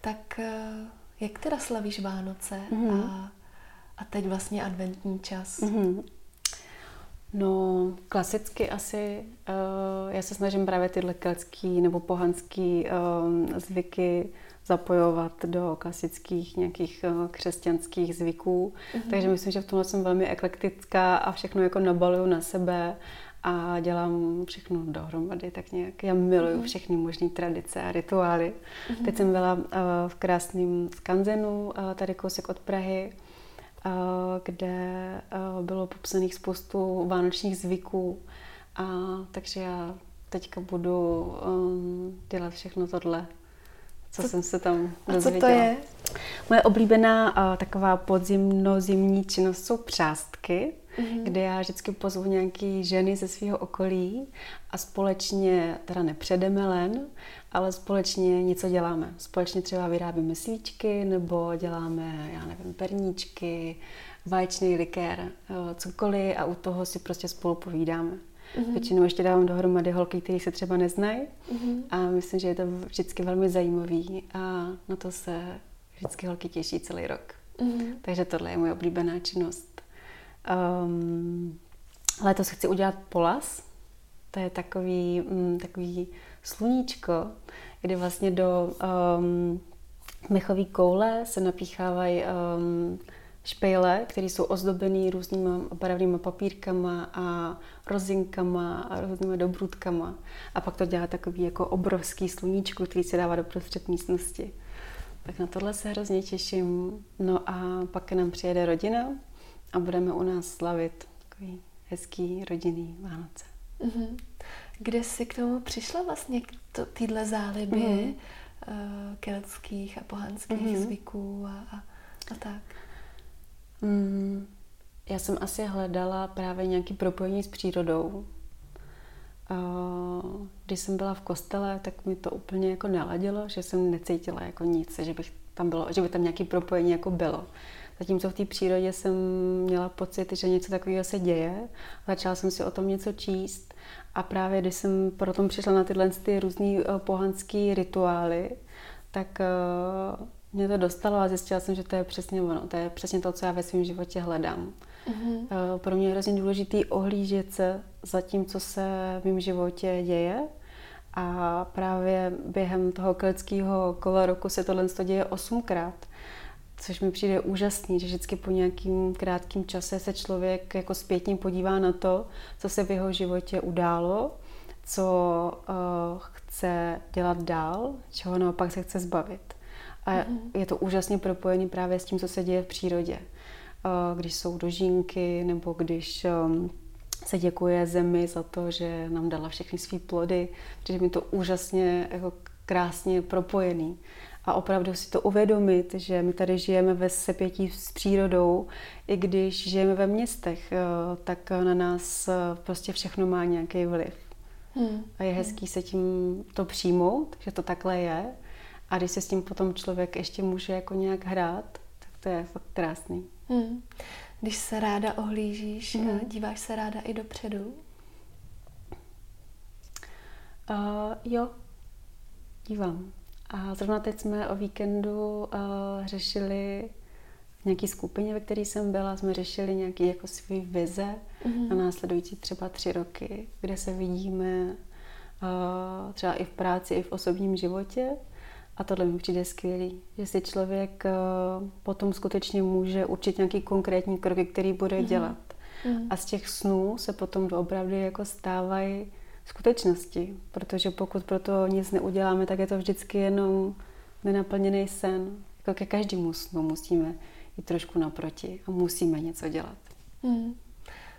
tak uh, jak teda slavíš Vánoce mm-hmm. a, a teď vlastně adventní čas? Mm-hmm. No, klasicky asi, uh, já se snažím právě tyhle keltský nebo pohanský um, zvyky zapojovat do klasických nějakých uh, křesťanských zvyků. Mm-hmm. Takže myslím, že v tomhle jsem velmi eklektická a všechno jako nabaluju na sebe a dělám všechno dohromady, tak nějak. Já miluju mm-hmm. všechny možné tradice a rituály. Mm-hmm. Teď jsem byla uh, v krásném skanzenu, uh, tady kousek od Prahy, kde bylo popsaných spoustu vánočních zvyků. A takže já teďka budu um, dělat všechno tohle, co, co jsem se tam dozvěděla. A co to je? Moje oblíbená uh, taková podzimno-zimní činnost jsou přástky mm-hmm. kde já vždycky pozvu nějaké ženy ze svého okolí a společně, teda nepředeme len, ale společně něco děláme. Společně třeba vyrábíme svíčky nebo děláme, já nevím, perníčky, vaječný likér, eh, cokoliv a u toho si prostě spolu povídáme. Mm-hmm. Většinou ještě dávám dohromady holky, které se třeba neznají mm-hmm. a myslím, že je to vždycky velmi zajímavý a na to se vždycky holky těší celý rok. Mm-hmm. Takže tohle je moje oblíbená činnost. Um, letos chci udělat polas. To je takový, um, takový sluníčko, kdy vlastně do um, mechové koule se napíchávají um, špejle, které jsou ozdobené různýma barevnými papírkama a rozinkama a různými dobrůdkama. A pak to dělá takový jako obrovský sluníčko, který se dává do prostřed místnosti. Tak na tohle se hrozně těším. No a pak nám přijede rodina a budeme u nás slavit takový hezký rodinný Vánoce. Mm-hmm. Kde jsi k tomu přišla vlastně, k to, týhle záliby mm-hmm. uh, keltských a pohanských mm-hmm. zvyků a, a, a tak? Mm, já jsem asi hledala právě nějaký propojení s přírodou. Když jsem byla v kostele, tak mi to úplně jako naladilo, že jsem necítila jako nic, že, bych tam bylo, že by tam nějaký propojení jako bylo. Zatímco v té přírodě jsem měla pocit, že něco takového se děje. Začala jsem si o tom něco číst a právě když jsem potom přišla na tyhle ty různé uh, pohanské rituály, tak uh, mě to dostalo a zjistila jsem, že to je přesně ono. To je přesně to, co já ve svém životě hledám. Mm-hmm. Pro mě je hrozně důležitý ohlížet se za tím, co se v mém životě děje. A právě během toho keltského kola roku se tohle děje osmkrát což mi přijde úžasný, že vždycky po nějakým krátkém čase se člověk jako zpětně podívá na to, co se v jeho životě událo, co uh, chce dělat dál, čeho naopak se chce zbavit. A mm-hmm. je to úžasně propojené právě s tím, co se děje v přírodě. Uh, když jsou dožínky, nebo když um, se děkuje zemi za to, že nám dala všechny své plody, protože mi to úžasně jako krásně propojený a opravdu si to uvědomit, že my tady žijeme ve sepětí s přírodou, i když žijeme ve městech, eh, tak na nás eh, prostě všechno má nějaký vliv. Hmm. A je hezký se tím to přijmout, že to takhle je. A když se s tím potom člověk ještě může jako nějak hrát, tak to je fakt krásný. Hmm. Když se ráda ohlížíš, hmm. díváš se ráda i dopředu? Uh, jo, dívám. A zrovna teď jsme o víkendu uh, řešili v nějaké skupině, ve které jsem byla, jsme řešili nějaké jako svý vize mm-hmm. na následující třeba tři roky, kde se vidíme uh, třeba i v práci, i v osobním životě. A tohle mi přijde skvělý, že si člověk uh, potom skutečně může určit nějaký konkrétní kroky, který bude mm-hmm. dělat. Mm-hmm. A z těch snů se potom opravdu jako stávají skutečnosti, protože pokud pro to nic neuděláme, tak je to vždycky jenom nenaplněný sen. Jako ke každému snu musíme jít trošku naproti a musíme něco dělat. Hmm.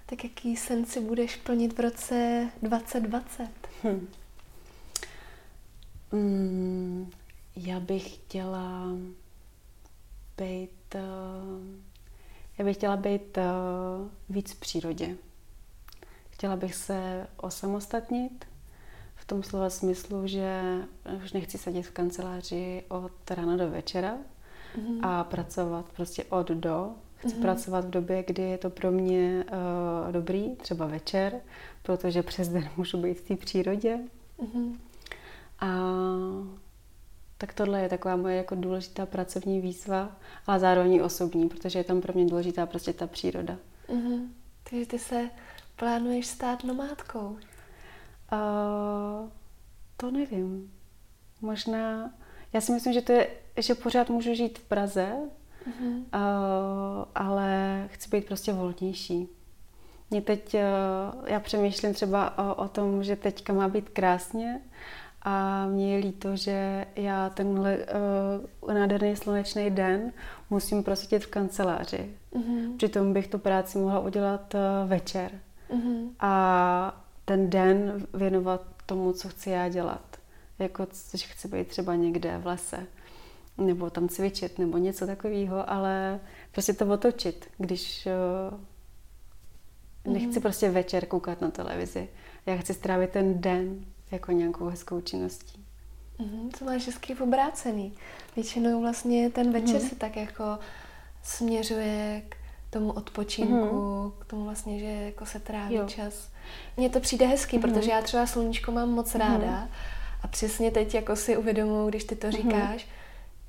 Tak jaký sen si budeš plnit v roce 2020? Hmm. Hmm, já bych chtěla být, uh, já bych chtěla být uh, víc v přírodě. Chtěla bych se osamostatnit v tom slova smyslu, že už nechci sedět v kanceláři od rána do večera mm-hmm. a pracovat prostě od do. Chci mm-hmm. pracovat v době, kdy je to pro mě uh, dobrý, třeba večer, protože přes den můžu být v té přírodě. Mm-hmm. A tak tohle je taková moje jako důležitá pracovní výzva, ale zároveň i osobní, protože je tam pro mě důležitá prostě ta příroda. Mm-hmm. Takže ty se Plánuješ stát nomádkou? Uh, to nevím. Možná, já si myslím, že to je, že pořád můžu žít v Praze, uh-huh. uh, ale chci být prostě volnější. Mě teď, uh, já přemýšlím třeba o, o tom, že teďka má být krásně a mně je líto, že já tenhle uh, nádherný slunečný den musím prosadit v kanceláři. Uh-huh. Přitom bych tu práci mohla udělat uh, večer mm-hmm. a ten den věnovat tomu, co chci já dělat. Jako, že chci být třeba někde v lese, nebo tam cvičit, nebo něco takového, ale prostě to otočit, když uh, nechci mm-hmm. prostě večer koukat na televizi. Já chci strávit ten den jako nějakou hezkou činností. Mm-hmm, to máš hezky obrácený. Většinou vlastně ten večer mm-hmm. se tak jako směřuje k tomu odpočinku, mm-hmm. k tomu vlastně, že jako se tráví jo. čas. Mně to přijde hezký, mm-hmm. protože já třeba sluníčko mám moc mm-hmm. ráda a přesně teď jako si uvědomuji, když ty to mm-hmm. říkáš,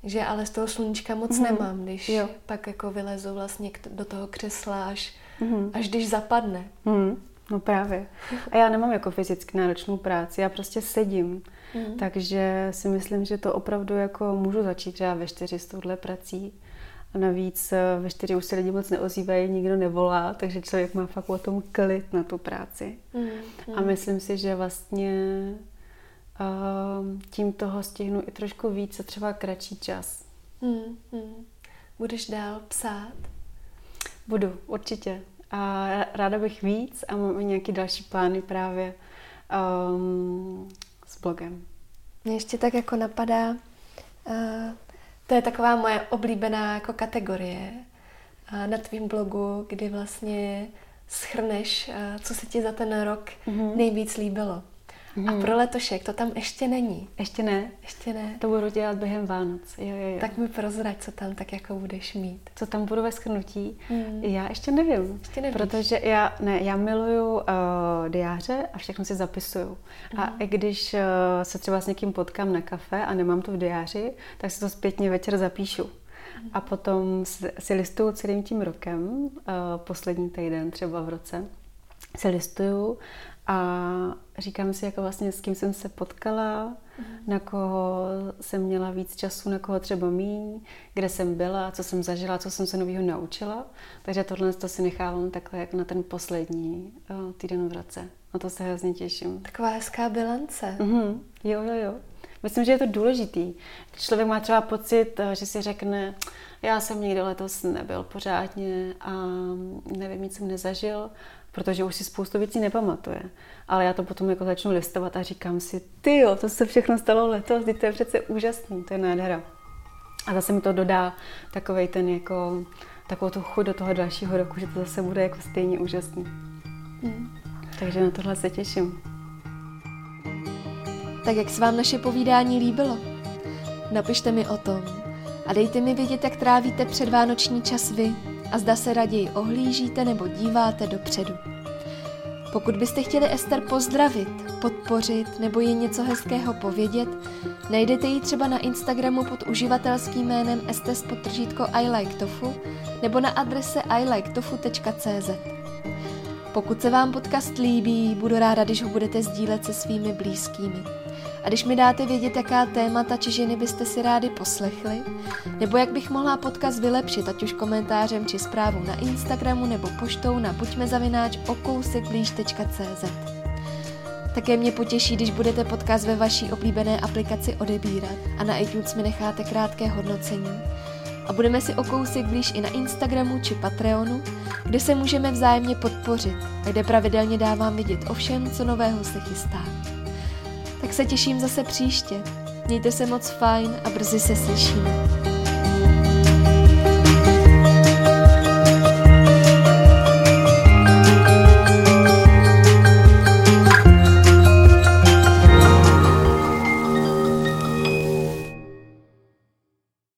že ale z toho sluníčka moc mm-hmm. nemám, když jo. pak jako vylezu vlastně do toho křesla až, mm-hmm. až když zapadne. Mm. No právě. A já nemám jako fyzicky náročnou práci, já prostě sedím. Mm. Takže si myslím, že to opravdu jako můžu začít třeba ve čtyři s touhle prací. A navíc eh, ve čtyři už se lidi moc neozývají, nikdo nevolá, takže člověk má fakt o tom klid na tu práci. Mm, mm. A myslím si, že vlastně uh, tím toho stihnu i trošku víc a třeba kratší čas. Hmm, hmm. Budeš dál psát? Budu, určitě. A ráda bych víc a mám i nějaký další plány právě um, s blogem. Mě ještě tak jako napadá, uh, to je taková moje oblíbená jako kategorie uh, na tvém blogu, kdy vlastně schrneš, uh, co se ti za ten rok mm-hmm. nejvíc líbilo. Hmm. A pro letošek to tam ještě není. Ještě ne? Ještě ne. To budu dělat během Vánoc. Jo, jo, jo. Tak mi prozrať, co tam tak jako budeš mít. Co tam budu ve schrnutí? Hmm. Já ještě nevím. Ještě nevíš. Protože já, ne, já miluju uh, diáře a všechno si zapisuju. Hmm. A i když uh, se třeba s někým potkám na kafe a nemám to v diáři, tak si to zpětně večer zapíšu. Hmm. A potom si listuju celým tím rokem, uh, poslední týden třeba v roce, si listuju a říkám si, jako vlastně s kým jsem se potkala, mm. na koho jsem měla víc času, na koho třeba míň, kde jsem byla, co jsem zažila, co jsem se nového naučila. Takže tohle to si nechávám takhle jako na ten poslední uh, týden v roce. Na to se hrozně těším. Taková hezká bilance. Mm-hmm. Jo, jo, jo. Myslím, že je to důležitý. Když člověk má třeba pocit, eh, že si řekne, já jsem nikdy letos nebyl pořádně a nevím, nic jsem nezažil, protože už si spoustu věcí nepamatuje. Ale já to potom jako začnu listovat a říkám si, ty jo, to se všechno stalo letos, to je přece úžasný, to je nádhera. A zase mi to dodá takovej ten jako, takovou tu chuť do toho dalšího roku, že to zase bude jako stejně úžasný. Hmm. Takže na tohle se těším. Tak jak se vám naše povídání líbilo? Napište mi o tom a dejte mi vědět, jak trávíte předvánoční čas vy a zda se raději ohlížíte nebo díváte dopředu. Pokud byste chtěli Ester pozdravit, podpořit nebo jí něco hezkého povědět, najdete ji třeba na Instagramu pod uživatelským jménem estes potržítko I like tofu nebo na adrese iliketofu.cz. Pokud se vám podcast líbí, budu ráda, když ho budete sdílet se svými blízkými. Když mi dáte vědět, jaká témata či ženy byste si rádi poslechli, nebo jak bych mohla podcast vylepšit, ať už komentářem či zprávou na Instagramu nebo poštou na buďmezavináč okousekblíž.cz. Také mě potěší, když budete podcast ve vaší oblíbené aplikaci odebírat a na iTunes mi necháte krátké hodnocení. A budeme si o kousek blíž i na Instagramu či Patreonu, kde se můžeme vzájemně podpořit a kde pravidelně dávám vidět o všem, co nového se chystá. Tak se těším zase příště. Mějte se moc fajn a brzy se slyšíme.